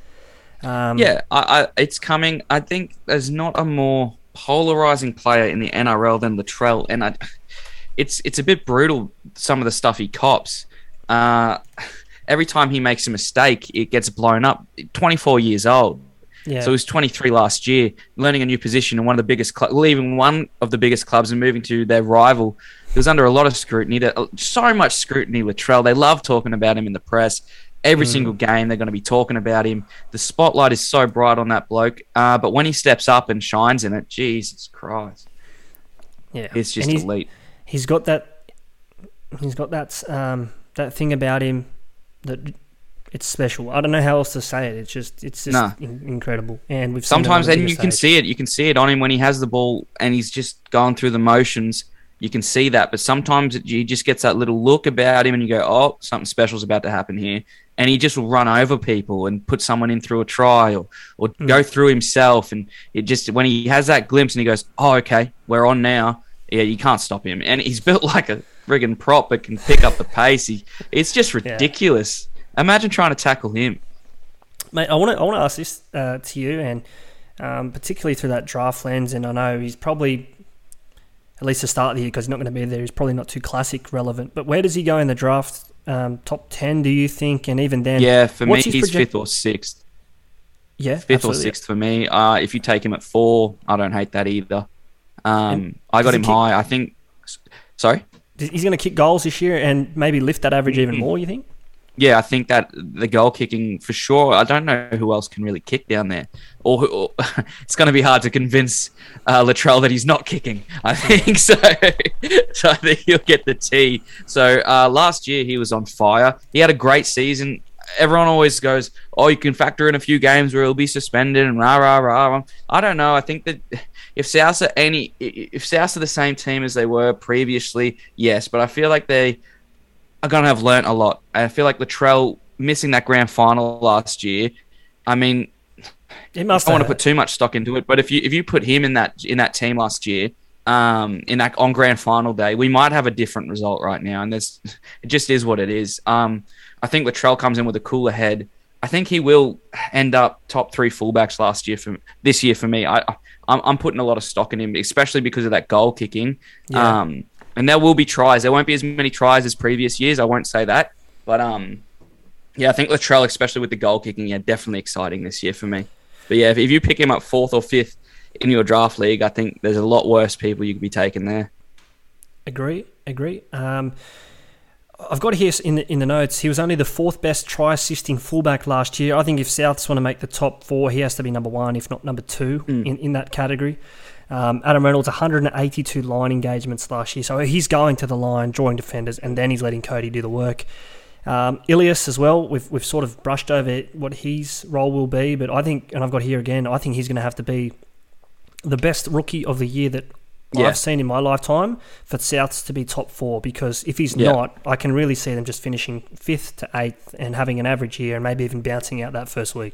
Um, Yeah, I, I, it's coming. I think there's not a more polarizing player in the NRL than Latrell, and I, it's it's a bit brutal. Some of the stuff he cops. Uh, every time he makes a mistake, it gets blown up. 24 years old. yeah, So he was 23 last year, learning a new position in one of the biggest, cl- leaving one of the biggest clubs and moving to their rival. He was under a lot of scrutiny. That so much scrutiny. Latrell. They love talking about him in the press. Every single game, they're going to be talking about him. The spotlight is so bright on that bloke. Uh, but when he steps up and shines in it, Jesus Christ, yeah, it's just he's- elite. he's got that he's got that um, that thing about him that it's special. I don't know how else to say it. It's just it's just Nah. in- incredible. And we've seen it on Sometimes, and you can see it. You can see it on him when he has the ball and he's just going through the motions. You can see that, but sometimes it, he just gets that little look about him, and you go, "Oh, something special's about to happen here." And he just will run over people and put someone in through a try, or, or Hmm. go through himself. And it just when he has that glimpse and he goes, "Oh, okay, we're on now." Yeah, you can't stop him, and he's built like a friggin' prop, but can pick up the pace. He, it's just ridiculous. Imagine trying to tackle him. Mate, I want to I want to ask this uh, to you, and um, particularly through that draft lens. And I know he's probably at least to start the year because he's not going to be there. He's probably not too classic relevant. But where does he go in the draft? Um, top ten, do you think? And even then, Yeah, for me, he's fifth or sixth. yeah, fifth or sixth for me. Uh, if you take him at four, I don't hate that either. Um, I got him kick- high. I think. Sorry. He's going to kick goals this year and maybe lift that average even Mm-hmm. more. You think? Yeah, I think that the goal kicking for sure. I don't know who else can really kick down there, or, who- or it's going to be hard to convince uh, Latrell that he's not kicking. I think so. so I think he'll get the T. So uh, last year he was on fire. He had a great season. Everyone always goes, "Oh, you can factor in a few games where he'll be suspended and rah rah rah." I don't know. I think that if South are any, if South are the same team as they were previously, yes. But I feel like they are going to have learnt a lot. I feel like Latrell missing that grand final last year. I mean, It must. I don't want to put too much stock into it, but if you if you put him in that in that team last year, um, in that on grand final day, we might have a different result right now, and there's it just is what it is. Um, I think Latrell comes in with a cooler head. I think he will end up top three fullbacks last year for this year for me. I, I I'm, I'm putting a lot of stock in him, especially because of that goal kicking. Yeah. Um, and there will be tries. There won't be as many tries as previous years. I won't say that, but um, yeah, I think Latrell, especially with the goal kicking, yeah, definitely exciting this year for me. But yeah, if, if you pick him up fourth or fifth in your draft league, I think there's a lot worse people you could be taking there. Agree, agree. Um, I've got here in the, in the notes. He was only the fourth best try assisting fullback last year. I think if Souths want to make the top four, he has to be number one, if not number two, in, in that category. Um, Adam Reynolds 182 line engagements last year, so he's going to the line, drawing defenders, and then he's letting Cody do the work. Um, Ilias as well. We've we've sort of brushed over what his role will be, but I think, and I've got here again. I think he's going to have to be the best rookie of the year that Yeah. I've seen in my lifetime for Souths to be top four. Because if he's Yeah. not, I can really see them just finishing fifth to eighth and having an average year, and maybe even bouncing out that first week.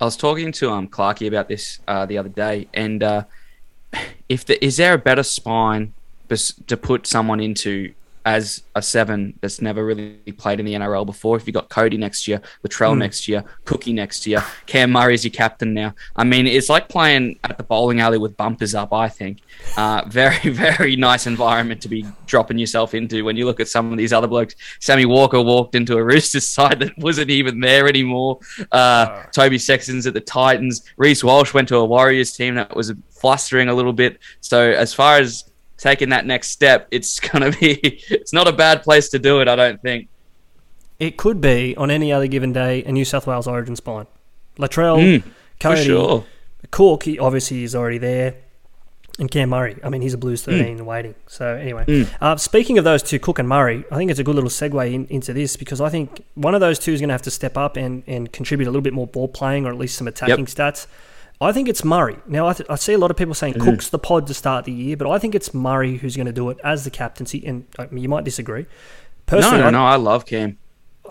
I was talking to um Clarky about this uh, the other day, and uh, if the, is there a better spine to put someone into as a seven that's never really played in the NRL before? If you got Cody next year, Latrell next year, Cookie next year, Cam Murray is your captain now. I mean, it's like playing at the bowling alley with bumpers up. I think uh, very very nice environment to be dropping yourself into when you look at some of these other blokes. Sammy Walker walked into a Roosters side that wasn't even there anymore. Uh, Toby Sexton's at the Titans. Reece Walsh went to a Warriors team that was flustering a little bit. So as far as taking that next step, it's gonna be it's not a bad place to do it. I don't think. It could be on any other given day a New South Wales Origin spine. Latrell, Mm, Cody, sure. Cook, he obviously is already there. And Cam Murray. I mean, he's a Blues Hmm. 13 waiting. So, anyway. Uh, speaking of those two, Cook and Murray, I think it's a good little segue in, into this because I think one of those two is going to have to step up and, and contribute a little bit more ball playing or at least some attacking stats. I think it's Murray. Now, I, th- I see a lot of people saying Mm-hmm. Cook's the pod to start the year, but I think it's Murray who's going to do it as the captaincy. And uh, you might disagree. No, Personally, no, I- no. I love Cam.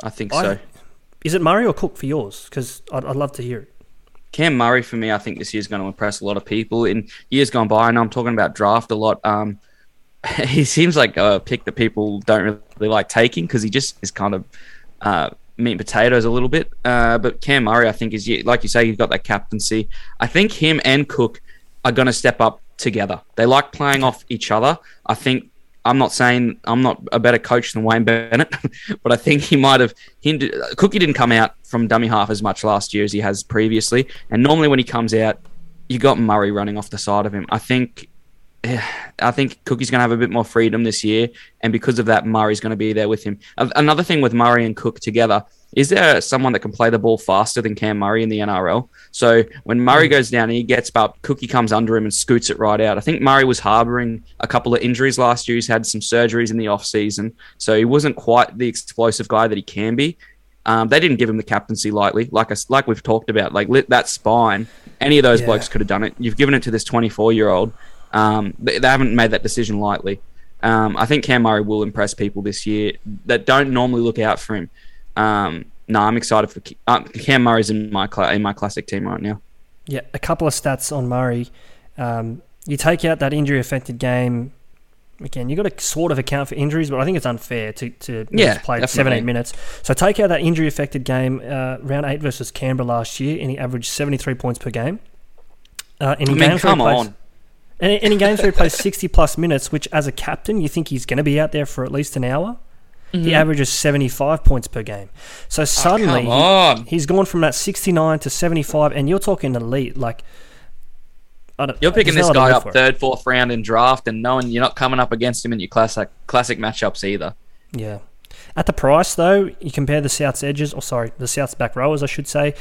I think I- so. Is it Murray or Cook for yours? Because I'd, I'd love to hear it. Cam Murray for me, I think this year's going to impress a lot of people. In years gone by, and I'm talking about draft a lot. Um, he seems like a pick that people don't really like taking because he just is kind of uh, meat and potatoes a little bit. Uh, but Cam Murray, I think, is like you say, you've got that captaincy. I think him and Cook are going to step up together. They like playing off each other. I think. I'm not saying I'm not a better coach than Wayne Bennett, but I think he might have. Cookie didn't come out from dummy half as much last year as he has previously, and normally when he comes out, you got Murray running off the side of him. I think, I think Cookie's going to have a bit more freedom this year, and because of that, Murray's going to be there with him. Another thing with Murray and Cook together is there someone that can play the ball faster than Cam Murray in the NRL? So when Murray goes down and he gets up, Cookie comes under him and scoots it right out. I think Murray was harboring a couple of injuries last year. He's had some surgeries in the off season, so he wasn't quite the explosive guy that he can be. Um, they didn't give him the captaincy lightly, like us, like we've talked about. Like lit that spine, any of those Yeah. blokes could have done it. You've given it to this 24 year old. Um, they, they haven't made that decision lightly. Um, I think Cam Murray will impress people this year that don't normally look out for him. Um, no, I'm excited for uh, Cam Murray's in my cla- in my classic team right now. Yeah, a couple of stats on Murray. Um, you take out that injury affected game. Again, you've got to sort of account for injuries, but I think it's unfair to, to Yeah, play definitely. 17 minutes. So take out that injury affected game, uh, round 8 versus Canberra last year, and he averaged 73 points per game. Uh, and I in mean, come plays- on. And, in games where he plays 60 plus minutes, which as a captain, you think he's going to be out there for at least an hour, he averages 75 points per game. So suddenly, Mm-hmm. Oh, he, he's gone from that 69 to 75, and you're talking elite. Like, I don't, You're picking this guy up third, fourth round in draft, and knowing you're not coming up against him in your classic classic matchups either. Yeah. At the price, though, you compare the South's edges, or sorry, the South's back rowers, I should say.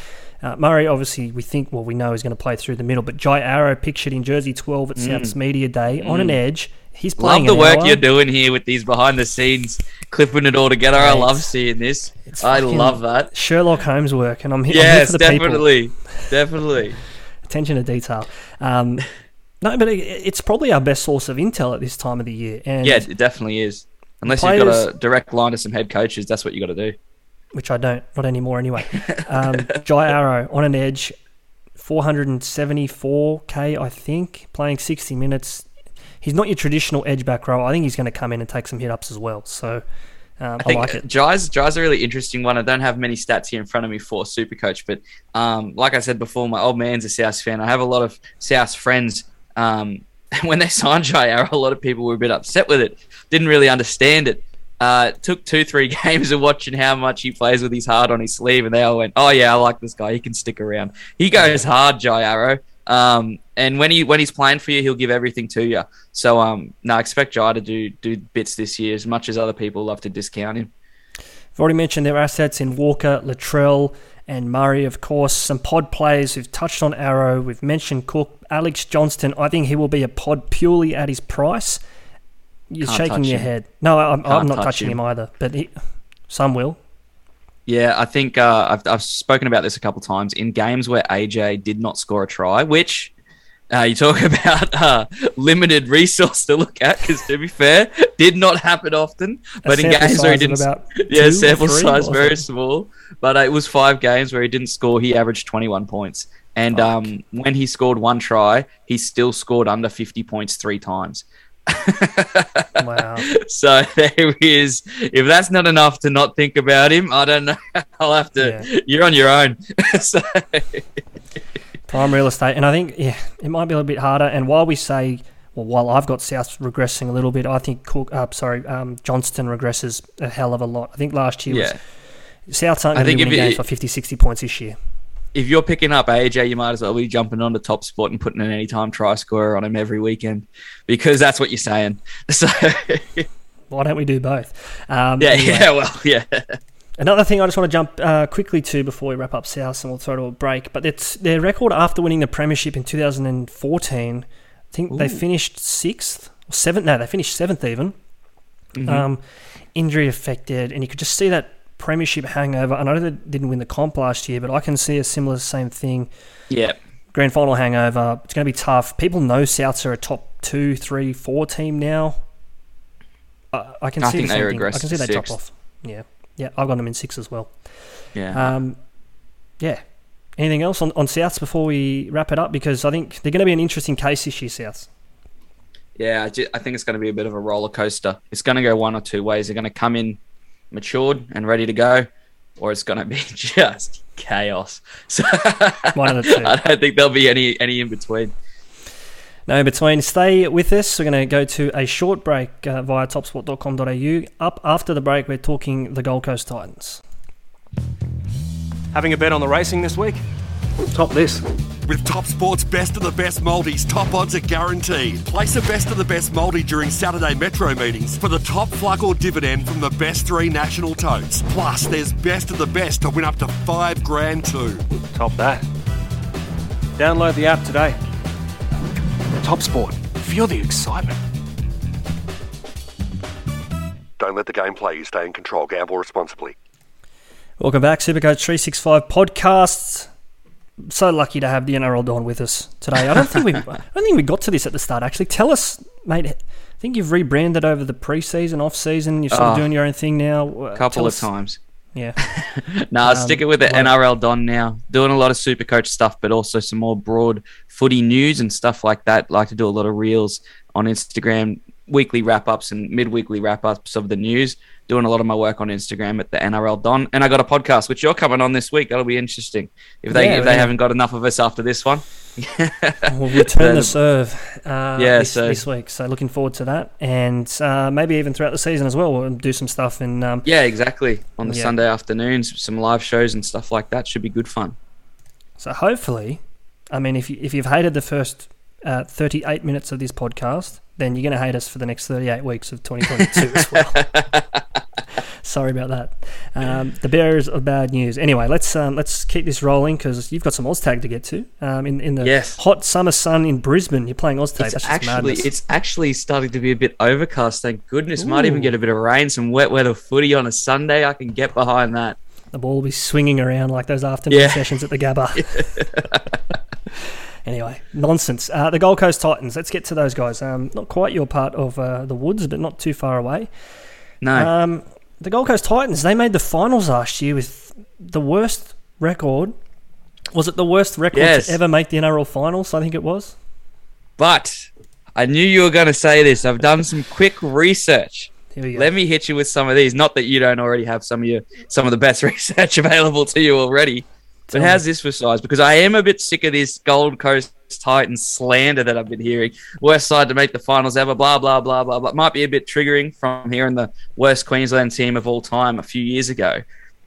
Uh, Murray, obviously, we think, well, we know he's going to play through the middle, but Jai Arrow pictured in jersey 12 at South's Media Day on an edge. He's playing Mm. Love the work hour. you're doing here with these behind the scenes, clipping it all together. I love seeing this. it's I love that. Sherlock Holmes work, and I'm, he- I'm here Yes, for the people. definitely, definitely. Attention to detail. Um, no, but it, it's probably our best source of intel at this time of the year. And Yeah, it definitely is. Unless you've got a direct line to some head coaches, that's what you got to do. which I don't, not anymore anyway. Um, Jai Arrow on an edge, 474k, I think, playing 60 minutes. He's not your traditional edge back row. I think he's going to come in and take some hit ups as well. So um, I, I think like it. Jai's Jai's a really interesting one. I don't have many stats here in front of me for Supercoach, but um, like I said before, my old man's a South fan. I have a lot of South friends. Um, when they signed Jai Arrow, a lot of people were a bit upset with it. Didn't really understand it. Uh, took two, three games of watching how much he plays with his heart on his sleeve, and they all went, "Oh yeah, I like this guy. He can stick around. He goes hard, Jai Arrow." Um, and when he when he's playing for you, he'll give everything to you. So um, no, I expect Jai to do do bits this year as much as other people love to discount him. I've already mentioned their assets in Walker, Latrell, and Murray, of course. Some pod players who've touched on Arrow. We've mentioned Cook, Alex Johnston. I think he will be a pod purely at his price. You're Can't shaking your him. head. No, I'm, I'm not touch touching him. him. either, but he, some will. Yeah, I think uh, I've, I've spoken about this a couple times in games where AJ did not score a try, which uh, you talk about uh, limited resource to look at. Because to be fair, did not happen often. But in games where he didn't, yeah, sample size very small. But uh, it was five games where he didn't score. He averaged twenty one points, and Fuck. um, when he scored one try, he still scored under fifty points three times. Wow. So there is. If that's not enough to not think about him, I don't know. I'll have to. Yeah. You're on your own. so, prime real estate. And I think, yeah, it might be a little bit harder. And while we say, well, while I've got South regressing a little bit, I think Cook, uh, sorry, um, Johnston regresses a hell of a lot. I think last year yeah. was Souths aren't going to be games for 50, 60 points this year. If you're picking up AJ, you might as well be jumping on the top spot and putting an anytime try scorer on him every weekend because that's what you're saying. So Why don't we do both? Um, yeah, anyway. yeah, well, yeah. Another thing I just want to jump uh, quickly to before we wrap up South and we'll throw to a break, but it's their record after winning the Premiership in 2014. I think they finished sixth or seventh. No, they finished seventh even. Mhm. Um, injury affected, and you could just see that Premiership hangover. I know they didn't win the comp last year, but I can see a similar same thing. yeah. Grand final hangover. It's going to be tough. People know Souths are a top two, three, four team now. I, I can I see think the they thing. I can see they drop off. Yeah, Yeah, I've got them in six as well. Yeah. Um, yeah. Anything else on, on Souths before we wrap it up? Because I think they're going to be an interesting case this year, Souths. Yeah, I, I think it's going to be a bit of a roller coaster. It's going to go one or two ways. They're going to come in matured and ready to go, or it's going to be just chaos. So One of the two. I don't think there'll be any any in between. No, in between. Stay with us. We're going to go to a short break uh, via topsport.com.au. Up after the break, we're talking the Gold Coast Titans. Having a bet on the racing this week? Top this. With Top Sport's best of the best multis, top odds are guaranteed. Place a best of the best multi during Saturday Metro meetings for the top fluc or dividend from the best three national totes. Plus, there's best of the best to win up to five grand too. Top that. Download the app today. Top Sport. Feel the excitement. Don't let the game play you. Stay in control. Gamble responsibly. Welcome back, Supercoach 365 podcasts. So lucky to have the NRL Don with us today. I don't think we, I don't think we got to this at the start. Actually, tell us, mate. I think you've rebranded over the preseason, off season. You're sort of Oh. doing your own thing now. A Uh, couple tell of us- times. Yeah. No, Um, stick it with the well- NRL Don now. Doing a lot of super coach stuff, but also some more broad footy news and stuff like that. Like to do a lot of reels on Instagram, weekly wrap ups and mid weekly wrap ups of the news. Doing a lot of my work on Instagram at the NRL Don, and I got a podcast which you're coming on this week. That'll be interesting. If they Yeah, if they yeah. haven't got enough of us after this one, We'll return the serve uh, Yeah, this, so- this week. So looking forward to that, and uh, maybe even throughout the season as well. We'll do some stuff and um, yeah, exactly. On the Yeah. Sunday afternoons, some live shows and stuff like that should be good fun. So hopefully, I mean, if you, if you've hated the first uh, 38 minutes of this podcast, then you're going to hate us for the next 38 weeks of 2022 as well. Sorry about that. Um, the bearers of bad news. Anyway, let's um, let's keep this rolling because you've got some Oztag to get to. Um, in in the Yes. hot summer sun in Brisbane, you're playing Oztag. It's That's just actually it's actually starting to be a bit overcast. Thank goodness. Might even get a bit of rain, some wet weather footy on a Sunday. I can get behind that. The ball will be swinging around like those afternoon Yeah. sessions at the Gabba. anyway, nonsense. Uh, the Gold Coast Titans. Let's get to those guys. Um, not quite your part of uh, the woods, but not too far away. No, Um, the Gold Coast Titans. They made the finals last year with the worst record. Was it the worst record Yes. to ever make the NRL finals? I think it was. but I knew you were going to say this. I've done some quick research. Here we go. Let me hit you with some of these. Not that you don't already have some of your some of the best research available to you already. But Tell me. how's this for size? Because I am a bit sick of this Gold Coast Titans slander that I've been hearing. Worst side to make the finals ever, blah, blah, blah, blah, blah. Might be a bit triggering from hearing the worst Queensland team of all time a few years ago.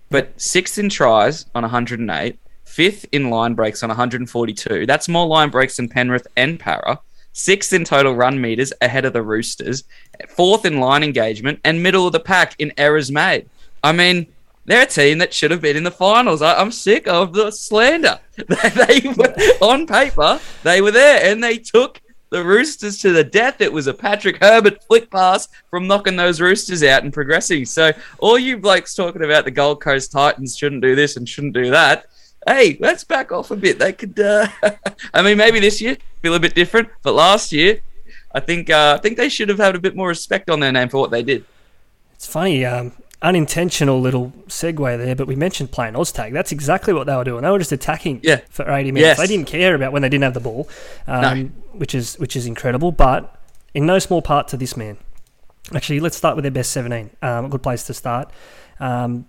But sixth in tries on 108, fifth in line breaks on 142. That's more line breaks than Penrith and Parra. Sixth in total run meters ahead of the Roosters. Fourth in line engagement and middle of the pack in errors made. I mean, they're a team that should have been in the finals. I, I'm sick of the slander. they were, on paper, they were there and they took the Roosters to the death. It was a Patrick Herbert flick pass from knocking those Roosters out and progressing. So all you blokes talking about the Gold Coast Titans shouldn't do this and shouldn't do that. Hey, let's back off a bit. They could. Uh, I mean, maybe this year feel a bit different, but last year, I think uh, I think they should have had a bit more respect on their name for what they did. It's funny, um, unintentional little segue there, but we mentioned playing Oztag. That's exactly what they were doing. They were just attacking Yeah. for 80 minutes. Yes. They didn't care about when they didn't have the ball, um, which is which is incredible. But in no small part to this man. Actually, let's start with their best 17. Um, a good place to start. Um,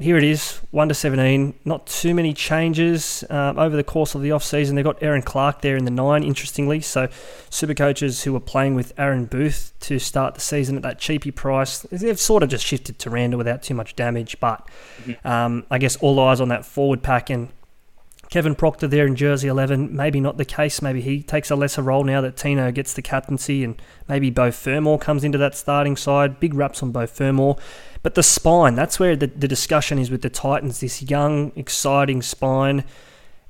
here it is, 1 to 17. Not too many changes um, over the course of the off-season. They've got Erin Clark there in the 9, interestingly. So, super coaches who were playing with Aaron Booth to start the season at that cheapy price, they've sort of just shifted to Randall without too much damage. But um, I guess all eyes on that forward pack. And Kevin Proctor there in jersey 11, maybe not the case. Maybe he takes a lesser role now that Tino gets the captaincy, and maybe Beau Fermor comes into that starting side. Big raps on Beau Fermor. But the spine, that's where the, the discussion is with the Titans. This young, exciting spine.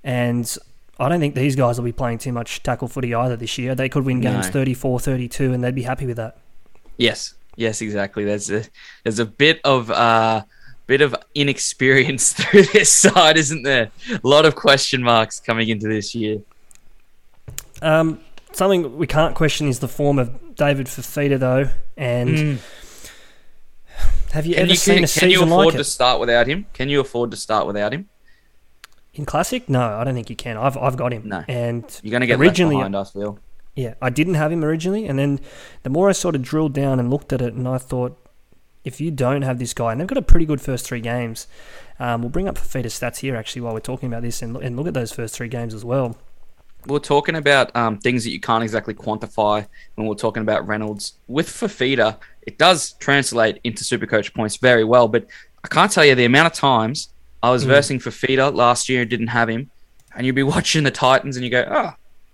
And I don't think these guys will be playing too much tackle footy either this year. They could win games No. 34 32, and they'd be happy with that. Yes, yes, exactly. There's a there's a bit of uh bit of inexperience through this side, isn't there? A lot of question marks coming into this year. Um, something we can't question is the form of David Fifita, though. And Have you Can ever you, seen can, a can you afford like to start without him? Can you afford to start without him? In classic, no, I don't think you can. I've I've got him. No. and You're going to get originally, behind, I feel. yeah, I didn't have him originally, and then the more I sort of drilled down and looked at it, and I thought, if you don't have this guy, and they've got a pretty good first three games, um, we'll bring up Fifita's stats here actually while we're talking about this, and look, and look at those first three games as well. We're talking about um, things that you can't exactly quantify when we're talking about Reynolds. With Fifita, it does translate into Supercoach points very well, but I can't tell you the amount of times I was hmm. versing Fifita last year and didn't have him, and you'd be watching the Titans and you go, oh,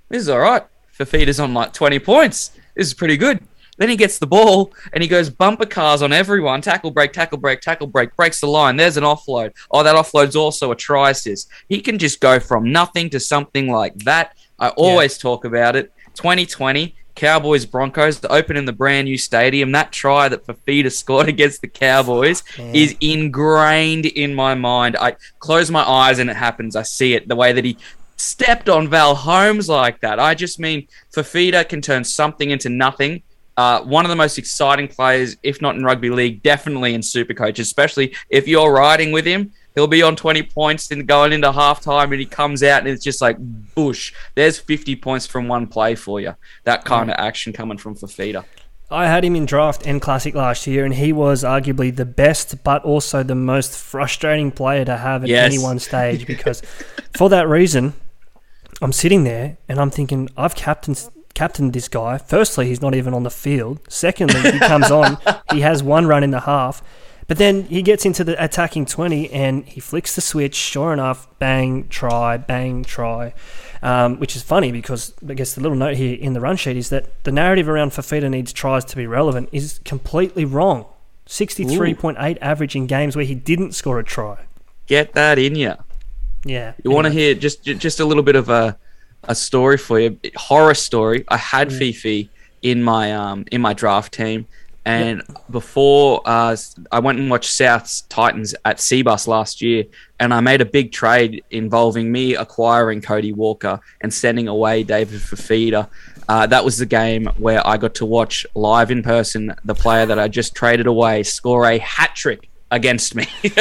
this is all right. Fifita's on like 20 points. This is pretty good. Then he gets the ball and he goes bumper cars on everyone. Tackle break, tackle break, tackle break, breaks the line. There's an offload. Oh, that offload's also a try assist. He can just go from nothing to something like that. I always talk about it. 2020, Cowboys Broncos, to open in the brand new stadium. That try that Fifita scored against the Cowboys is ingrained in my mind. I close my eyes and it happens. I see it. The way that he stepped on Val Holmes like that. I just mean Fifita can turn something into nothing. Uh, one of the most exciting players, if not in rugby league, definitely in Super Coach, especially if you're riding with him. He'll be on 20 points and going into halftime, and he comes out and it's just like, bush. there's 50 points from one play for you. That kind of action coming from Fifita. I had him in draft and classic last year, and he was arguably the best, but also the most frustrating player to have at Yes. any one stage because, for that reason, I'm sitting there and I'm thinking I've captained captained this guy. Firstly, he's not even on the field. Secondly, he comes on, he has one run in the half, but then he gets into the attacking twenty and he flicks the switch. Sure enough, bang, try, bang, try. Um, which is funny because I guess the little note here in the run sheet is that the narrative around Fifita needs tries to be relevant is completely wrong. 63.8 average in games where he didn't score a try. Get that in you. Yeah. You want to hear just just a little bit of a a story for you, horror story. I had Mm. Fifi in my um in my draft team, and before uh, s- I went and watched South's Titans at Cbus last year, and I made a big trade involving me acquiring Cody Walker and sending away David Fifita. Uh, that was the game where I got to watch live in person the player that I just traded away score a hat trick against me.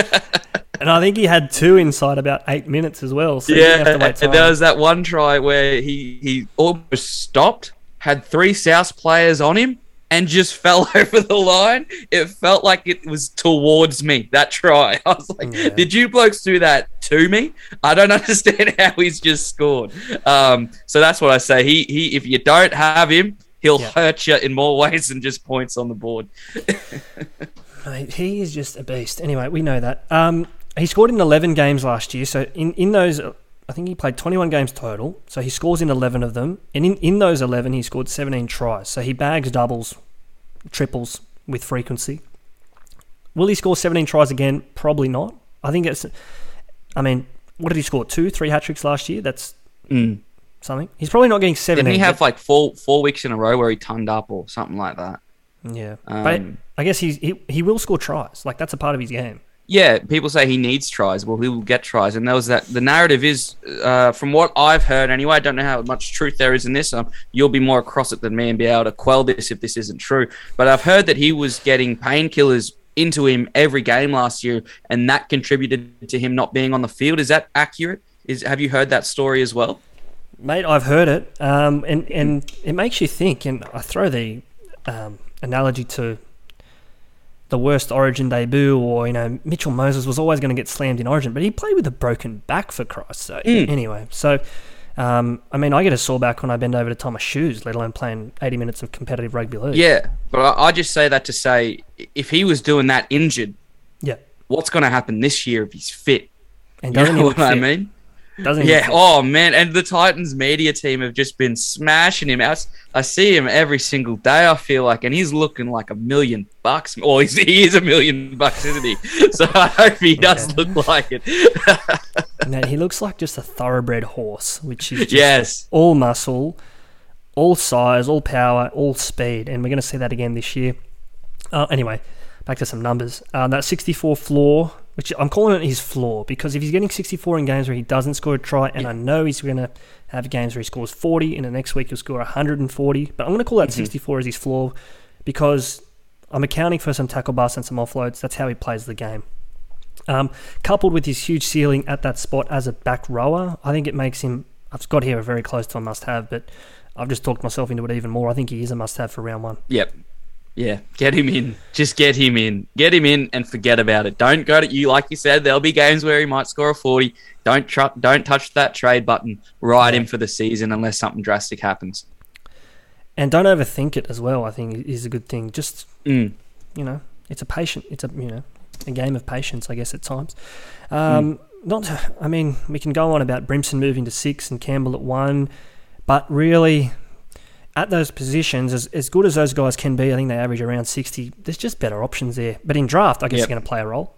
And I think he had two inside about eight minutes as well. So Yeah, have to wait and there was that one try where he he almost stopped, had three South players on him, and just fell over the line. It felt like it was towards me. That try, I was like, Yeah. "Did you blokes do that to me?" I don't understand how he's just scored. Um, so that's what I say. He he, if you don't have him, he'll Yeah. hurt you in more ways than just points on the board. Mate, he is just a beast. Anyway, we know that. Um, he scored in 11 games last year. So in, in those, I think he played 21 games total. So he scores in 11 of them. And in, in those 11, he scored 17 tries. So he bags doubles, triples with frequency. Will he score 17 tries again? Probably not. I think it's, I mean, what did he score? Two, three hat tricks last year? That's Mm. something. He's probably not getting 17. Didn't he have like four four weeks in a row where he turned up or something like that? yeah. but Um, I guess he's, he, he will score tries. Like, that's a part of his game. Yeah, people say he needs tries. Well, he will get tries, and there was that. The narrative is, uh, from what I've heard anyway. I don't know how much truth there is in this. Um, you'll be more across it than me and be able to quell this if this isn't true. But I've heard that he was getting painkillers into him every game last year, and that contributed to him not being on the field. Is that accurate? Is have you heard that story as well? Mate, I've heard it, um, and and it makes you think. And I throw the um, analogy to the worst Origin debut, or you know, Mitchell Moses was always going to get slammed in Origin, but he played with a broken back for Christ's sake. Mm. Anyway, so um, I mean, I get a sore back when I bend over to tie my shoes, let alone playing eighty minutes of competitive rugby league. Yeah, but I, I just say that to say if he was doing that injured, yeah. what's going to happen this year if he's fit? And You doesn't know what look I mean? Doesn't Yeah. Oh man, and the Titans media team have just been smashing him. I see him every single day. I feel like, and he's looking like a million bucks. Or he's, he is a million bucks, isn't he? So I hope he does look like it. Mate, he looks like just a thoroughbred horse, which is just yes. all muscle, all size, all power, all speed, and we're going to see that again this year. Uh, anyway, back to some numbers. Uh, that 64 floor, which I'm calling it his floor because if he's getting 64 in games where he doesn't score a try, and I know he's going to have games where he scores 40, and the next week he'll score 140, but I'm going to call that 64 as his floor because I'm accounting for some tackle busts and some offloads. That's how he plays the game. Um, coupled with his huge ceiling at that spot as a back rower, I think it makes him. I've got here a very close to a must-have, but I've just talked myself into it even more. I think he is a must-have for round one. Yep. Yeah, get him in. Just get him in. Get him in and forget about it. Don't go to you like you said. There'll be games where he might score a forty. Don't tr- don't touch that trade button. Ride him for the season unless something drastic happens. And don't overthink it as well. I think is a good thing. Just Mm. you know, it's a patient. It's a you know, a game of patience, I guess at times. Um, Not. I mean, we can go on about Brimson moving to six and Campbell at one, but really. At those positions, as, as good as those guys can be, I think they average around 60. There's just better options there. But in draft, I guess Yep. they're going to play a role.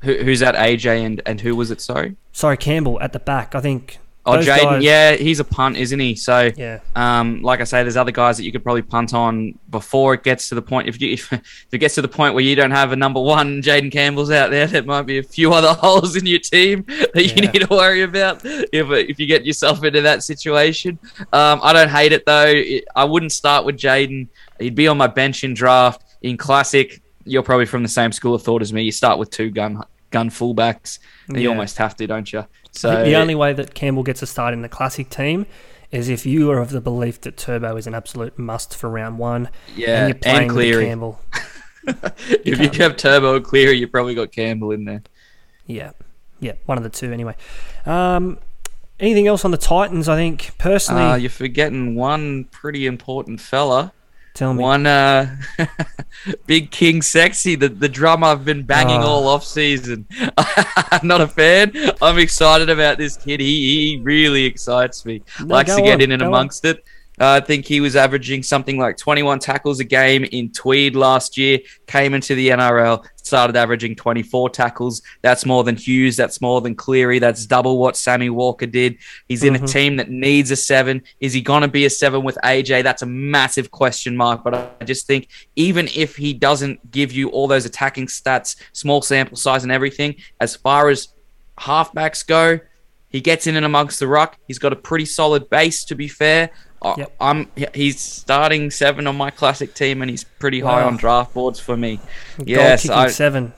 Who, who's that? AJ and and who was it? Sorry. Sorry, Campbell at the back. I think. Oh, those Jayden. guys- Yeah, he's a punt, isn't he? So Yeah. Um, like I say, there's other guys that you could probably punt on before it gets to the point. If you if, if it gets to the point where you don't have a number one, Jayden Campbell's out there, there might be a few other holes in your team that you Yeah. need to worry about if if you get yourself into that situation. Um, I don't hate it though. It, I wouldn't start with Jayden. He'd be on my bench in draft in classic. You're probably from the same school of thought as me. You start with two gun gun fullbacks. You Yeah. almost have to, don't you? So the only way that Campbell gets a start in the classic team is if you are of the belief that Turbo is an absolute must for round one. yeah, and you're playing and with Cleary. Campbell. if you have Turbo Cleary, you probably got Campbell in there. Yeah, yeah, one of the two anyway. Um, anything else on the Titans? I think personally, Uh, you're forgetting one pretty important fella. Tell me. One uh, Big King Sexy, the, the drummer I've been banging Oh. all off season. I'm not a fan. I'm excited about this kid. He, he really excites me. No, Likes to get on, in and go on. amongst it. Uh, I think he was averaging something like 21 tackles a game in Tweed last year. Came into the NRL, started averaging 24 tackles. That's more than Hughes. That's more than Cleary. That's double what Sammy Walker did. He's in a team that needs a seven. Is he going to be a seven with AJ? That's a massive question mark. But I just think even if he doesn't give you all those attacking stats, small sample size and everything, as far as halfbacks go, he gets in and amongst the ruck. He's got a pretty solid base, to be fair. I- Yep. I'm he's starting seven on my classic team, and he's pretty high on draft boards for me. Goal Yes, I, seven.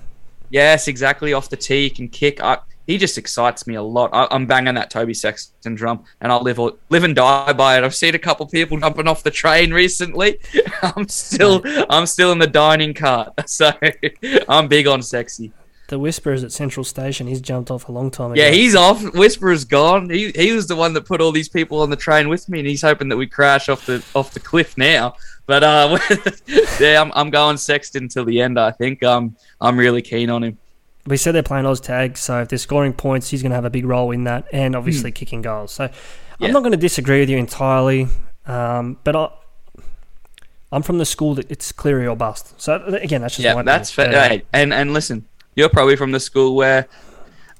yes, exactly. Off the tee, he can kick. I, he just excites me a lot. I, I'm banging that Toby Sexton drum, and I'll live or, live and die by it. I've seen a couple people jumping off the train recently. I'm still I'm still in the dining cart, so I'm big on sexy. The Whisperers at Central Station. He's jumped off a long time ago. Yeah, he's off. Whisperer's gone. He he was the one that put all these people on the train with me, and he's hoping that we crash off the off the cliff now. But uh, yeah, I'm, I'm going Sexton till the end. I think um I'm really keen on him. we said they're playing Oz tag, so if they're scoring points, he's going to have a big role in that, and obviously Hmm. kicking goals. So Yeah. I'm not going to disagree with you entirely, um, but I, I'm from the school that it's Cleary or bust. So again, that's just Yeah, my that's fair. Hey, and and listen, you're probably from the school where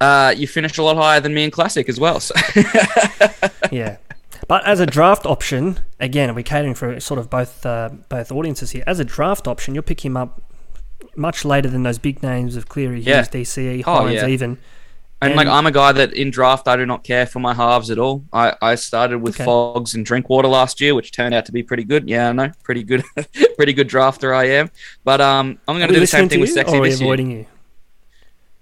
uh you finished a lot higher than me in classic as well. So yeah. But as a draft option, again, we're catering for sort of both uh, both audiences here. As a draft option, you'll pick him up much later than those big names of Cleary, Yeah. Hughes, DCE, Oh, yeah. even. And, like I'm a guy that in draft I do not care for my halves at all. I, I started with Okay. Fogs and Drinkwater last year, which turned out to be pretty good. Yeah, I know, pretty good, pretty good drafter I am. But um, I'm going to do the same thing with Sexy or are we this year. you?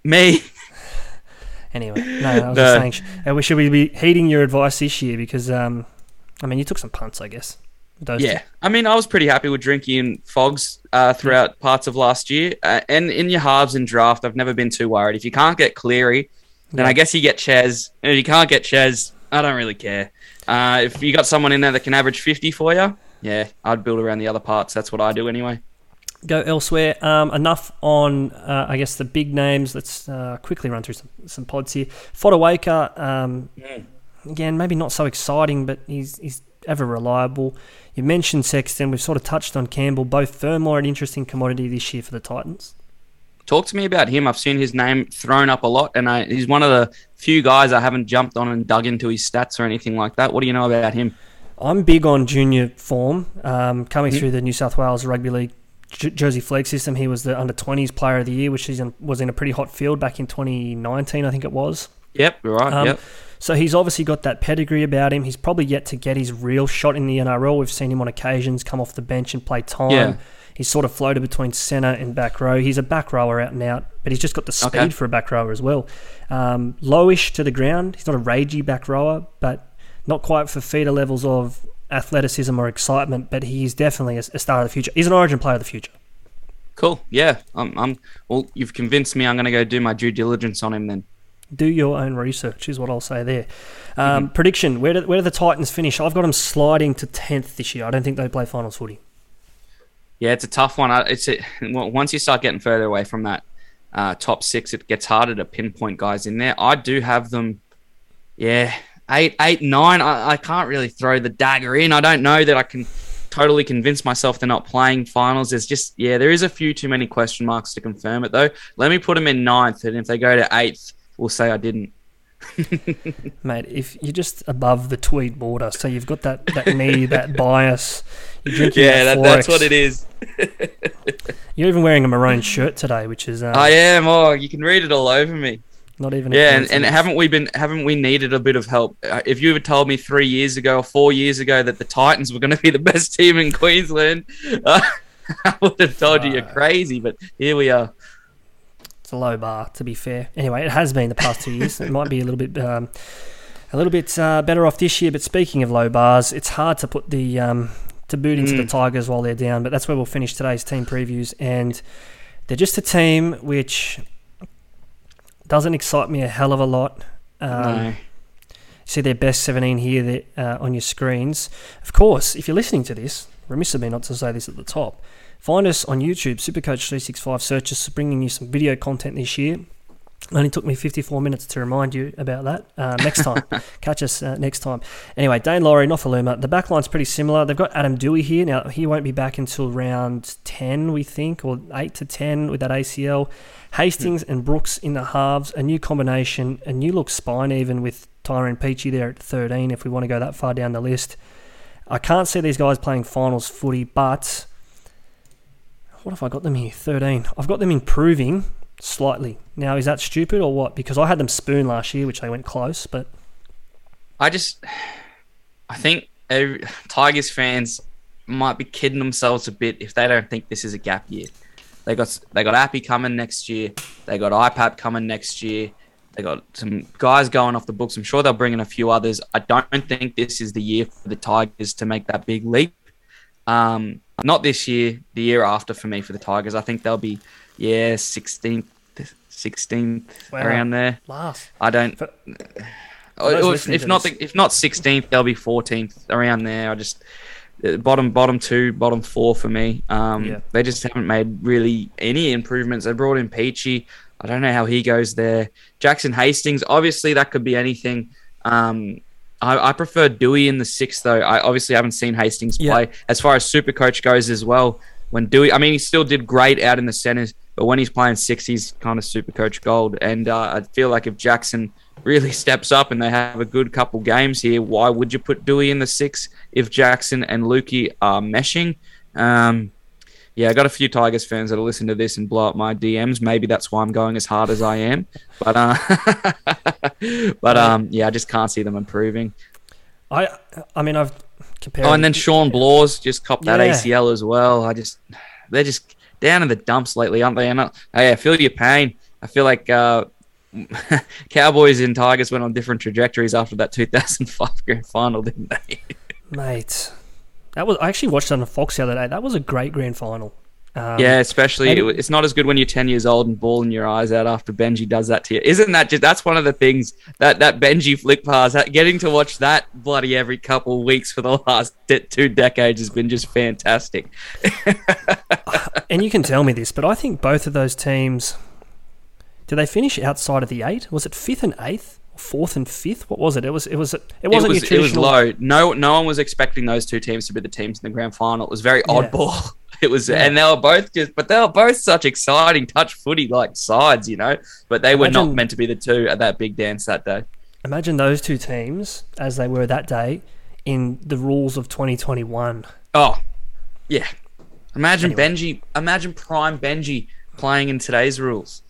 Me, Anyway, no, I was No. just saying, uh, we should we be heeding your advice this year because, um, I mean, you took some punts, I guess. yeah. I mean, I was pretty happy with Drinky and Fogs uh, throughout parts of last year. Uh, and in your halves and draft, I've never been too worried. If you can't get Cleary, then Yeah. I guess you get Ches. And if you can't get Ches, I don't really care. Uh, if you got someone in there that can average 50 for you, yeah, I'd build around the other parts. That's what I do anyway. Go elsewhere. Um, enough on, uh, I guess, the big names. Let's uh, quickly run through some, some pods here. Fotuaika, um, again, maybe not so exciting, but he's, he's ever reliable. You mentioned Sexton. We've sort of touched on Campbell. Beau Fermor, an interesting commodity this year for the Titans. Talk to me about him. I've seen his name thrown up a lot, and I, he's one of the few guys I haven't jumped on and dug into his stats or anything like that. What do you know about him? I'm big on junior form. Um, coming through the New South Wales Rugby League J- Jersey Flag system, he was the under 20s player of the year, which is in, was in a pretty hot field back in 2019, I think it was. Yep, right. Um, yep. So he's obviously got that pedigree about him. He's probably yet to get his real shot in the NRL. We've seen him on occasions come off the bench and play time. Yeah. He's sort of floated between centre and back row. He's a back rower out and out, but he's just got the speed Okay. for a back rower as well. Um, lowish to the ground. He's not a ragey back rower, but not quite Fifita levels of athleticism or excitement. But he's definitely a, a star of the future. He's an Origin player of the future. Cool. Yeah. I'm. I'm. Well, you've convinced me. I'm going to go do my due diligence on him then. Do your own research, is what I'll say there. Um, Prediction: Where do, where do the Titans finish? I've got them sliding to tenth this year. I don't think they play finals footy. Yeah, it's a tough one. It's a, once you start getting further away from that uh, top six, it gets harder to pinpoint guys in there. I do have them. Yeah, eight, eight, nine. I, I can't really throw the dagger in. I don't know that I can totally convince myself they're not playing finals. There's just yeah, there is a few too many question marks to confirm it though. Let me put them in ninth, and if they go to eighth, we'll say I didn't. Mate, if you're just above the tweed border, so you've got that, that knee, that bias, you're drinking Yeah, that that, that's what it is. You're even wearing a maroon shirt today, which is uh, I am. Oh, you can read it all over me. Not even. Yeah, and, and haven't we been haven't we needed a bit of help? Uh, If you had told me three years ago or four years ago that the Titans were going to be the best team in Queensland, uh, I would have told you you're crazy. But here we are. It's a low bar, to be fair. Anyway, it has been the past two years. It might be a little bit, um, a little bit uh, better off this year. But speaking of low bars, it's hard to put the um, to boot into the Tigers while they're down. But that's where we'll finish today's team previews, and they're just a team which doesn't excite me a hell of a lot. Um, no. see their best 17 here that, uh, on your screens. Of course, if you're listening to this, remiss of me not to say this at the top. Find us on YouTube, Supercoach365 searches, bringing you some video content this year. Only took me 54 minutes to remind you about that. Uh, next time. Catch us uh, next time. Anyway, Daine Laurie, Nofoaluma. The back line's pretty similar. They've got Adam Doueihi here. Now, he won't be back until round 10, we think, or 8 to 10 with that ACL. Hastings and Brooks in the halves. A new combination, a new look spine even with Tyrone Peachey there at 13 if we want to go that far down the list. I can't see these guys playing finals footy, but what have I got them here? 13. I've got them improving slightly. Now, is that stupid or what? Because I had them spoon last year, which they went close, but I just, I think every, Tigers fans might be kidding themselves a bit if they don't think this is a gap year. They got they got Api coming next year. They got IPAP coming next year. They got some guys going off the books. I'm sure they'll bring in a few others. I don't think this is the year for the Tigers to make that big leap. Um, not this year, the year after for me for the Tigers. I think they'll be, yeah, 16th, 16th Wow. around there. last. I don't. For- Oh, those if, if not, the, if not 16th, they'll be 14th around there. I just uh, bottom bottom two, bottom four for me. Um, Yeah. They just haven't made really any improvements. They brought in Peachey. I don't know how he goes there. Jackson Hastings, obviously that could be anything. Um, I, I prefer Doueihi in the sixth though. I obviously haven't seen Hastings Yeah. play. As far as Super Coach goes as well, when Doueihi, I mean, he still did great out in the centers, but when he's playing six, he's kind of Super Coach gold. And uh, I feel like if Jackson really steps up and they have a good couple games here, why would you put Doueihi in the six if Jackson and Lukey are meshing? Um, yeah, I got a few Tigers fans that'll listen to this and blow up my DMs. Maybe that's why I'm going as hard as I am. But uh, but um, yeah, I just can't see them improving. I I mean, I've compared. Oh, and then Shawn Blore just copped that Yeah. ACL as well. I just they're just down in the dumps lately, aren't they? And I, hey, I feel your pain. I feel like uh, Cowboys and Tigers went on different trajectories after that 2005 grand final, didn't they? mate. That was I actually watched it on the Fox the other day. That was a great grand final. Um, yeah, especially it- it's not as good when you're 10 years old and bawling your eyes out after Benji does that to you. Isn't that just that's one of the things that that Benji flick pass, that, getting to watch that bloody every couple of weeks for the last de- two decades has been just fantastic. and you can tell me this, but I think both of those teams. Did they finish outside of the eight? Was it fifth and eighth, or fourth and fifth? What was it? It was. It was. It wasn't it your was, it was low. No, no one was expecting those two teams to be the teams in the grand final. It was very oddball. It was, Yeah. and they were both just, but they were both such exciting touch footy like sides, you know. But they were Imagine- not meant to be the two at that big dance that day. Imagine those two teams as they were that day in the rules of 2021. Oh, yeah. Imagine Anyway. Benji. Imagine prime Benji playing in today's rules.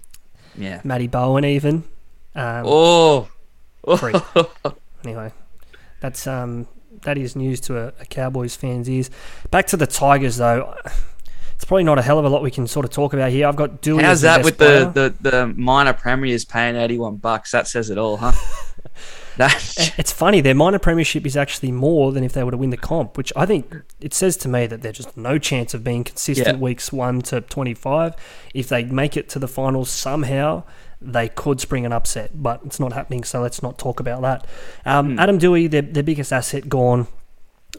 Yeah. Matty Bowen even. Um, Oh. Anyway, that's um that is news to a, a Cowboys fan's ears. Back to the Tigers though. it's probably not a hell of a lot we can sort of talk about here. I've got Doueihi. How's that with player. the, the, the minor premiers paying 81 bucks? That says it all, huh? that, It's funny, their minor premiership is actually more than if they were to win the comp, which I think it says to me that there's just no chance of being consistent Yeah. weeks 1 to 25. If they make it to the finals somehow, they could spring an upset, but it's not happening, so let's not talk about that. Um, Adam Doueihi, their, their biggest asset, gone.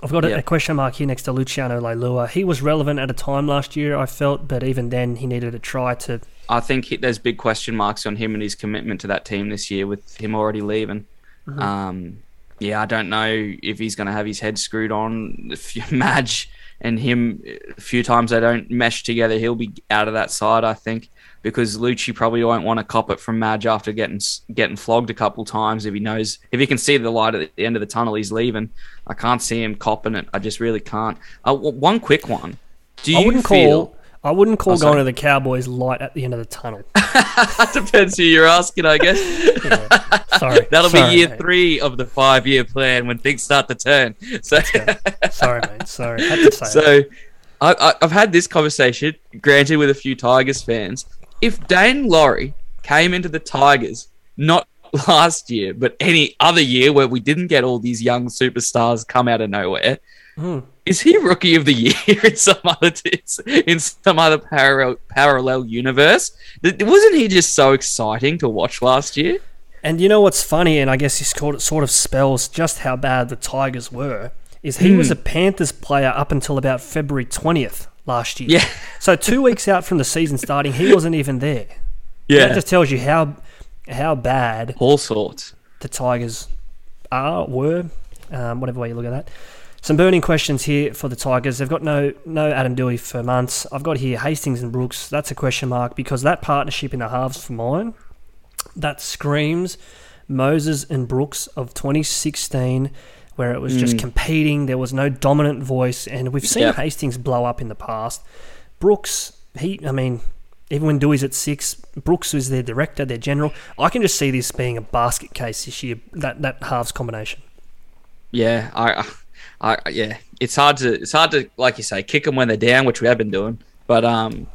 I've got a, a question mark here next to Luciano Leilua. He was relevant at a time last year, I felt, but even then he needed a try to. I think he, there's big question marks on him and his commitment to that team this year with him already leaving. Um, yeah, I don't know if he's going to have his head screwed on. If you Madge and him, a few times they don't mesh together, he'll be out of that side, I think, because Lucci probably won't want to cop it from Madge after getting getting flogged a couple times. If he knows, if he can see the light at the end of the tunnel, he's leaving. I can't see him copping it. I just really can't. Uh, one quick one. Do you I wouldn't feel? call. I wouldn't call Oh, going to the Cowboys light at the end of the tunnel. Depends who you're asking, I guess. Sorry, That'll sorry, be year mate. three of the five year plan when things start to turn. So, Sorry, mate. Sorry, had to say. that. so I, I, I've had this conversation, granted, with a few Tigers fans. If Daine Laurie came into the Tigers, not last year, but any other year where we didn't get all these young superstars come out of nowhere, Hmm. is he rookie of the year in some other in some other parallel parallel universe? Wasn't he just so exciting to watch last year? And you know what's funny, and I guess this sort of, sort of spells just how bad the Tigers were, is he Hmm. was a Panthers player up until about February 20th last year. Yeah. So two weeks out from the season starting, he wasn't even there. Yeah. That just tells you how how bad all sorts. the Tigers are, were, um, whatever way you look at that. Some burning questions here for the Tigers. They've got no no Adam Doueihi for months. I've got here Hastings and Brooks. That's a question mark because that partnership in the halves for mine, that screams Moses and Brooks of 2016, where it was just competing. There was no dominant voice, and we've seen Yep. Hastings blow up in the past. Brooks, he, I mean, even when Doueihi's at six, Brooks was their director, their general. I can just see this being a basket case this year. That that halves combination. Yeah, I, I, yeah, it's hard to, it's hard to, like you say, kick them when they're down, which we have been doing. But um,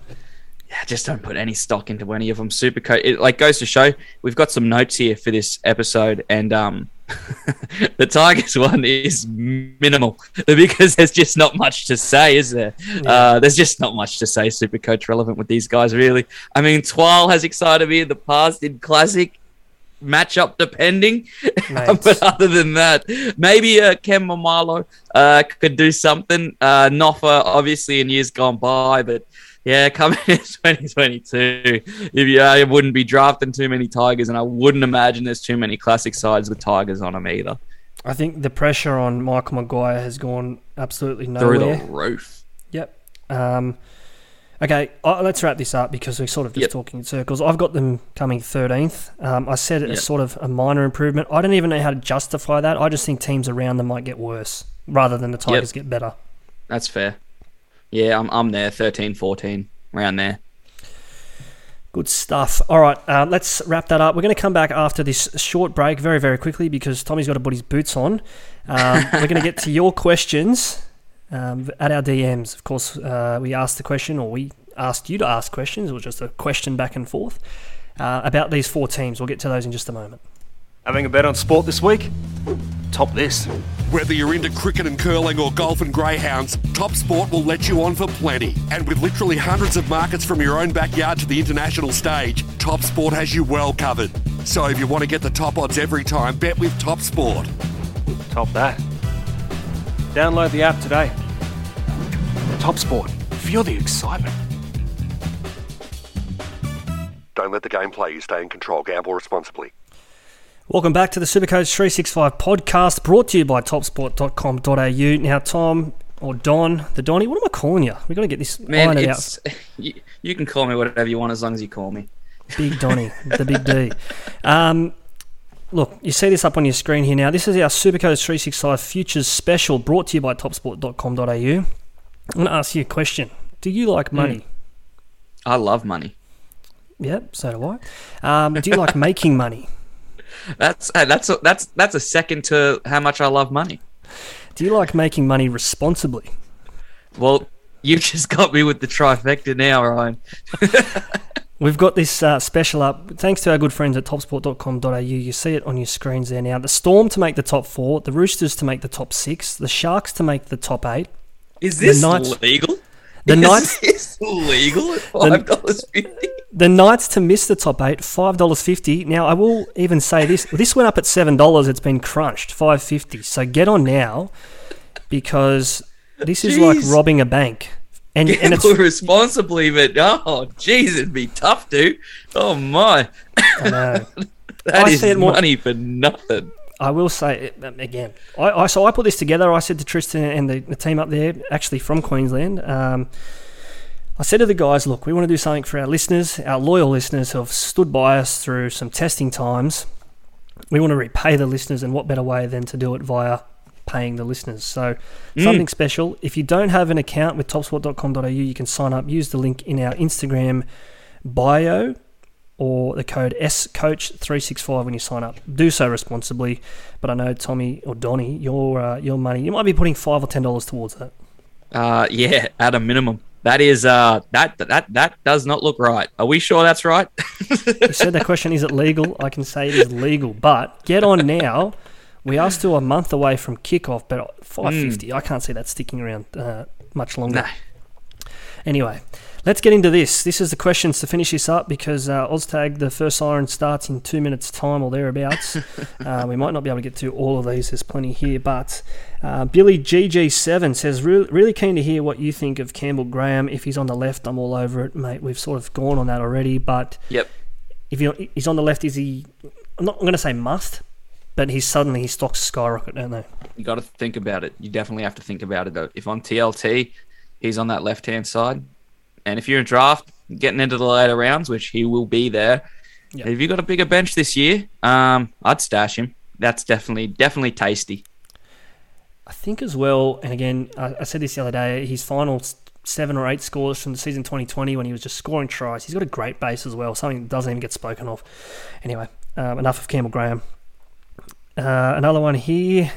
yeah, just don't put any stock into any of them. Super co- it like goes to show we've got some notes here for this episode, and um, the Tigers one is minimal because there's just not much to say, is there? Uh, there's just not much to say. Super coach relevant with these guys, really. I mean, Twal has excited me in the past in classic matchup depending. But other than that, maybe uh, Ken Maumalo uh, could do something. Uh, Noffa, obviously, in years gone by, but yeah, coming in 2022, if you, I wouldn't be drafting too many Tigers, and I wouldn't imagine there's too many classic sides with Tigers on them either. I think the pressure on Michael Maguire has gone absolutely nowhere. Through the roof. Yep. Um, okay, uh, let's wrap this up because we're sort of just Yep. talking in circles. I've got them coming 13th. Um, I said Yep. it's sort of a minor improvement. I don't even know how to justify that. I just think teams around them might get worse rather than the Tigers get better. That's fair. Yeah, I'm, I'm there, 13, 14, around there. Good stuff. All right, uh, let's wrap that up. We're going to come back after this short break very, very quickly because Tommy's got to put his boots on. Um, we're going to get to your questions um, at our DMs. Of course, uh, we asked the question, or we asked you to ask questions, or just a question back and forth uh, about these four teams. We'll get to those in just a moment. Having a bet on sport this week? Top this. Whether you're into cricket and curling or golf and greyhounds, Top Sport will let you on for plenty. And with literally hundreds of markets from your own backyard to the international stage, Top Sport has you well covered. So if you want to get the top odds every time, bet with Top Sport. Top that. Download the app today. Top Sport. Feel the excitement. Don't let the game play you. Stay in control. Gamble responsibly. Welcome back to the Supercoach 365 podcast brought to you by topsport.com.au. Now, Tom or Don, the Donny, what am I calling you? We've got to get this Man, it's you, you can call me whatever you want as long as you call me. Big Donny, the big D. Um, look, you see this up on your screen here now. This is our Supercoach 365 Futures Special brought to you by topsport.com.au. I'm going to ask you a question. Do you like money? I love money. Yep, so do I. Um, do you like making money? That's uh, that's a, that's that's a second to how much I love money. Do you like making money responsibly? Well, You've just got me with the trifecta now, Ryan. We've got this uh, special up thanks to our good friends at topsport.com.au. You see it on your screens there now. The Storm to make the top four, the Roosters to make the top six, the Sharks to make the top eight. Is this Knights- legal? The Is Knights, legal at five dollars fifty? the Knights to miss the top eight, five dollars fifty. Now I will even say this: this went up at seven dollars. It's been crunched, five fifty. So get on now, because this is like robbing a bank, and and it's responsibly, but oh, jeez, it'd be tough, dude. Oh my, I know. that I is more- money for nothing. I will say again. I, I so I put this together. I said to Tristan and the, the team up there, actually from Queensland. Um, I said to the guys, "Look, we want to do something for our listeners, our loyal listeners who have stood by us through some testing times. We want to repay the listeners, and what better way than to do it via paying the listeners? So something special. If you don't have an account with topsport.com.au, you can sign up. Use the link in our Instagram bio or the code SCoach365 when you sign up. Do so responsibly. But I know Tommy or Donny, your uh, your money, you might be putting five or ten dollars towards that. Uh, yeah, at a minimum. That is uh that that that does not look right. Are we sure that's right? You said the question is it legal? I can say it is legal, but get on now. We are still a month away from kickoff, but five fifty. I can't see that sticking around uh, much longer. No. Anyway, let's get into this. This is the questions to finish this up because uh, Oztag, the first siren starts in two minutes' time or thereabouts. uh, we might not be able to get to all of these. There's plenty here, but uh, Billy GG7 says, "Re- really keen to hear what you think of Campbell Graham. If he's on the left, I'm all over it, mate. We've sort of gone on that already, but Yep. if he's on the left, is he? I'm not going to say must, but he's suddenly his stocks skyrocket, don't they? You got to think about it. You definitely have to think about it. Though. If on TLT, he's on that left hand side, and if you're in draft, getting into the later rounds, which he will be there. Yep. If you got a bigger bench this year, um, I'd stash him. That's definitely definitely tasty. I think as well, and again, I, I said this the other day, his final seven or eight scores from the season 2020 when he was just scoring tries. He's got a great base as well, something that doesn't even get spoken of. Anyway, um, enough of Campbell Graham. Uh, another one here.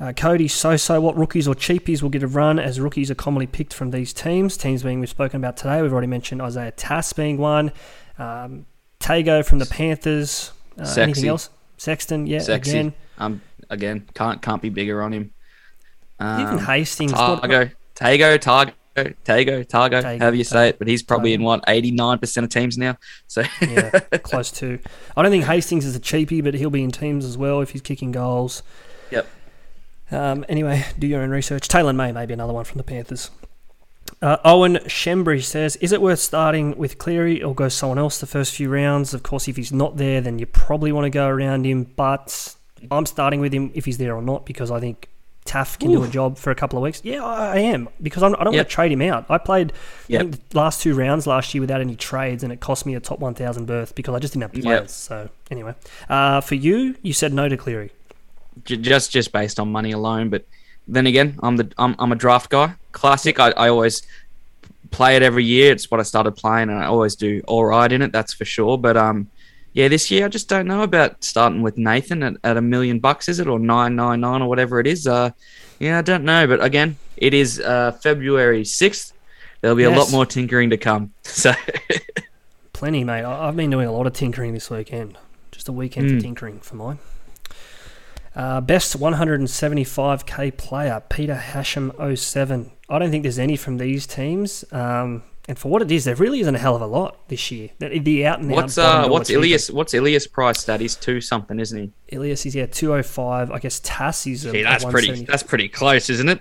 Uh, Cody So-So, what rookies or cheapies will get a run as rookies are commonly picked from these teams? Teams being we've spoken about today. We've already mentioned Isaiah Tass being one. Um, Tago from the Panthers. Uh, anything else? Sexton, yeah, Sexy. again. Um, again, can't can't be bigger on him. Um, Even Hastings. Targo, Tago, Targo, Tago, Targo, Tago, however you say it. But he's probably Tago. in what eighty nine percent of teams now. So yeah, close to. I don't think Hastings is a cheapie, but he'll be in teams as well if he's kicking goals. Yep. Um, anyway, do your own research. Taylor May may be another one from the Panthers. Uh, Owen Shembry says, "Is it worth starting with Cleary or go someone else the first few rounds? Of course, if he's not there, then you probably want to go around him. But I'm starting with him if he's there or not because I think Taaffe can do a job for a couple of weeks. Yeah, I, am because I'm, I don't Yep. want to trade him out. I played Yep. I the last two rounds last year without any trades, and it cost me a top 1,000 berth because I just didn't have Yep. players. So anyway, uh, for you, you said no to Cleary. J- just just based on money alone. But then again, I'm the I'm, I'm a draft guy. Classic. I, I always play it every year. It's what I started playing, and I always do all right in it. That's for sure. But um, yeah, this year I just don't know about starting with Nathan at, at a million bucks. Is it or nine nine nine or whatever it is? Uh, yeah, I don't know. But again, it is uh February sixth. There'll be a lot more tinkering to come. So Plenty, mate. I've been doing a lot of tinkering this weekend. Just a weekend Hmm. for tinkering for mine. Uh, best 175k player, Peter Hashem 07. I don't think there's any from these teams. Um, and for what it is, there really isn't a hell of a lot this year. The, the out and what's uh what's Ilias what's Ilias price that is two something, isn't he? Ilias is yeah 205. I guess Tass is a that's pretty that's pretty close, isn't it?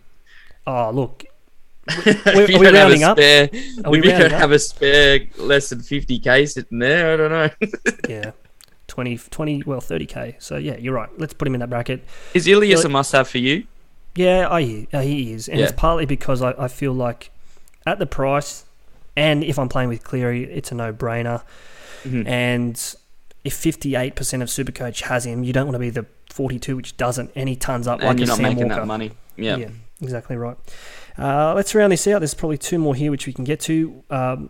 Oh look, if you we don't have a rounding up? spare, we if you don't up? have a spare less than 50k sitting there, I don't know. yeah, 20, 20 well 30k. So yeah, you're right. Let's put him in that bracket. Is Ilias a must-have for you? Yeah, I hear, uh, he is, and Yeah. it's partly because I, I feel like at the price, and if I'm playing with Cleary, it's a no-brainer. Mhm. And if 58% of Supercoach has him, you don't want to be the 42 which doesn't, and he tons up like and a you're not Sam making Walker. that money. Yeah. exactly right. Uh, let's round this out. There's probably two more here which we can get to. Um,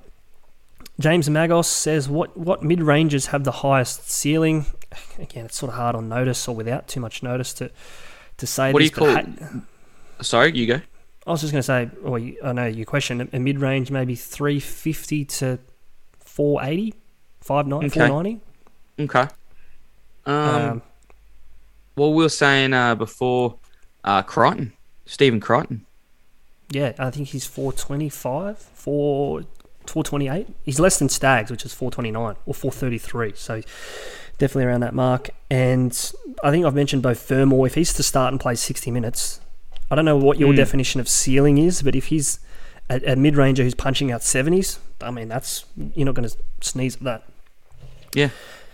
James Magos says, "What what mid ranges have the highest ceiling?" Again, it's sort of hard on notice or without too much notice to to say What do you call? Sorry, you go. I was just going to say, or you- I know your question, a mid range maybe 350 to 480, 590, Okay. 490. Okay. Um, Um, well, we were saying uh, before uh, Crichton, Stephen Crichton. yeah, I think he's 425, 4, 428. He's less than Staggs, which is 429 or 433. So definitely around that mark. And I think I've mentioned Beau Fermor. If he's to start and play 60 minutes, I don't know what your Mm. definition of ceiling is, but if he's a, a mid ranger who's punching out 70s, I mean, that's you're not going to sneeze at that. Yeah,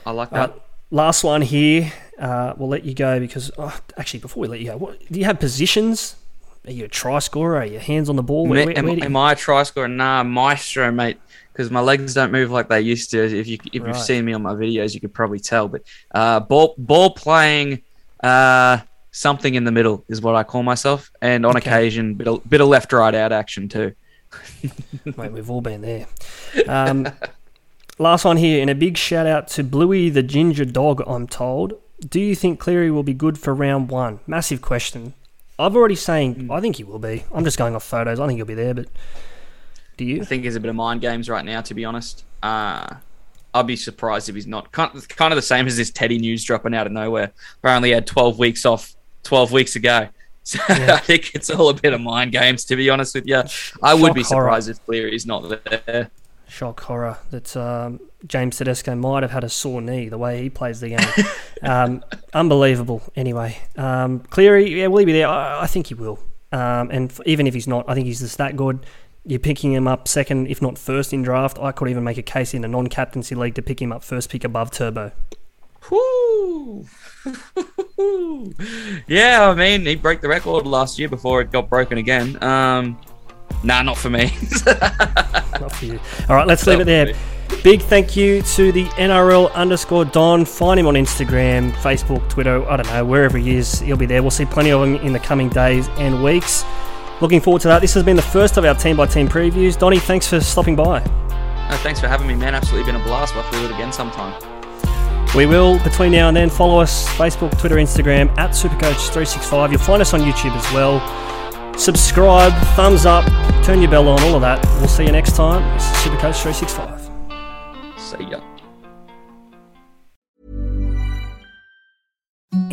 I like Uh, that. last one here. Uh, we'll let you go because oh, actually, before we let you go, what, do you have positions? Are you a try scorer? Are you hands on the ball? Where, where- am, where you- am I a try scorer? Nah, maestro, mate. Because my legs don't move like they used to. If you if Right. you've seen me on my videos, you could probably tell. But uh, ball ball playing, uh, something in the middle is what I call myself, and on Okay. occasion, bit of, bit of left right out action too. Mate, we've all been there. Um, last one here, and a big shout out to Bluey the Ginger Dog, I'm told. Do you think Cleary will be good for round one? Massive question. I've already saying I think he will be. I'm just going off photos. I think he'll be there, but do you? I you? think there's a bit of mind games right now, to be honest. Uh, I'd be surprised if he's not. Kind kind of the same as this Teddy news dropping out of nowhere. Apparently, he had 12 weeks off 12 weeks ago. So I think it's all a bit of mind games, to be honest with you. I would be Shock horror. surprised if Cleary's not there. Shock horror that um, James Tedesco might have had a sore knee the way he plays the game. um, unbelievable. Anyway, um, Cleary, yeah, will he be there? I, I think he will. Um, and f- even if he's not, I think he's just that good. You're picking him up second, if not first in draft. I could even make a case in a non-captaincy league to pick him up first pick above Turbo. Yeah, I mean, he broke the record last year before it got broken again. Um, nah, not for me. Not for you. All right, let's leave it there. for Big thank you to the NRL underscore Don. Find him on Instagram, Facebook, Twitter, I don't know, wherever he is, he'll be there. We'll see plenty of him in the coming days and weeks. Looking forward to that. This has been the first of our team by team previews. Donny, thanks for stopping by. No, thanks for having me, man. Absolutely been a blast. We'll have to do it again sometime. We will, between now and then, follow us Facebook, Twitter, Instagram at Supercoach365. You'll find us on YouTube as well. Subscribe, thumbs up, turn your bell on, all of that. We'll see you next time. This is Supercoach365. See ya.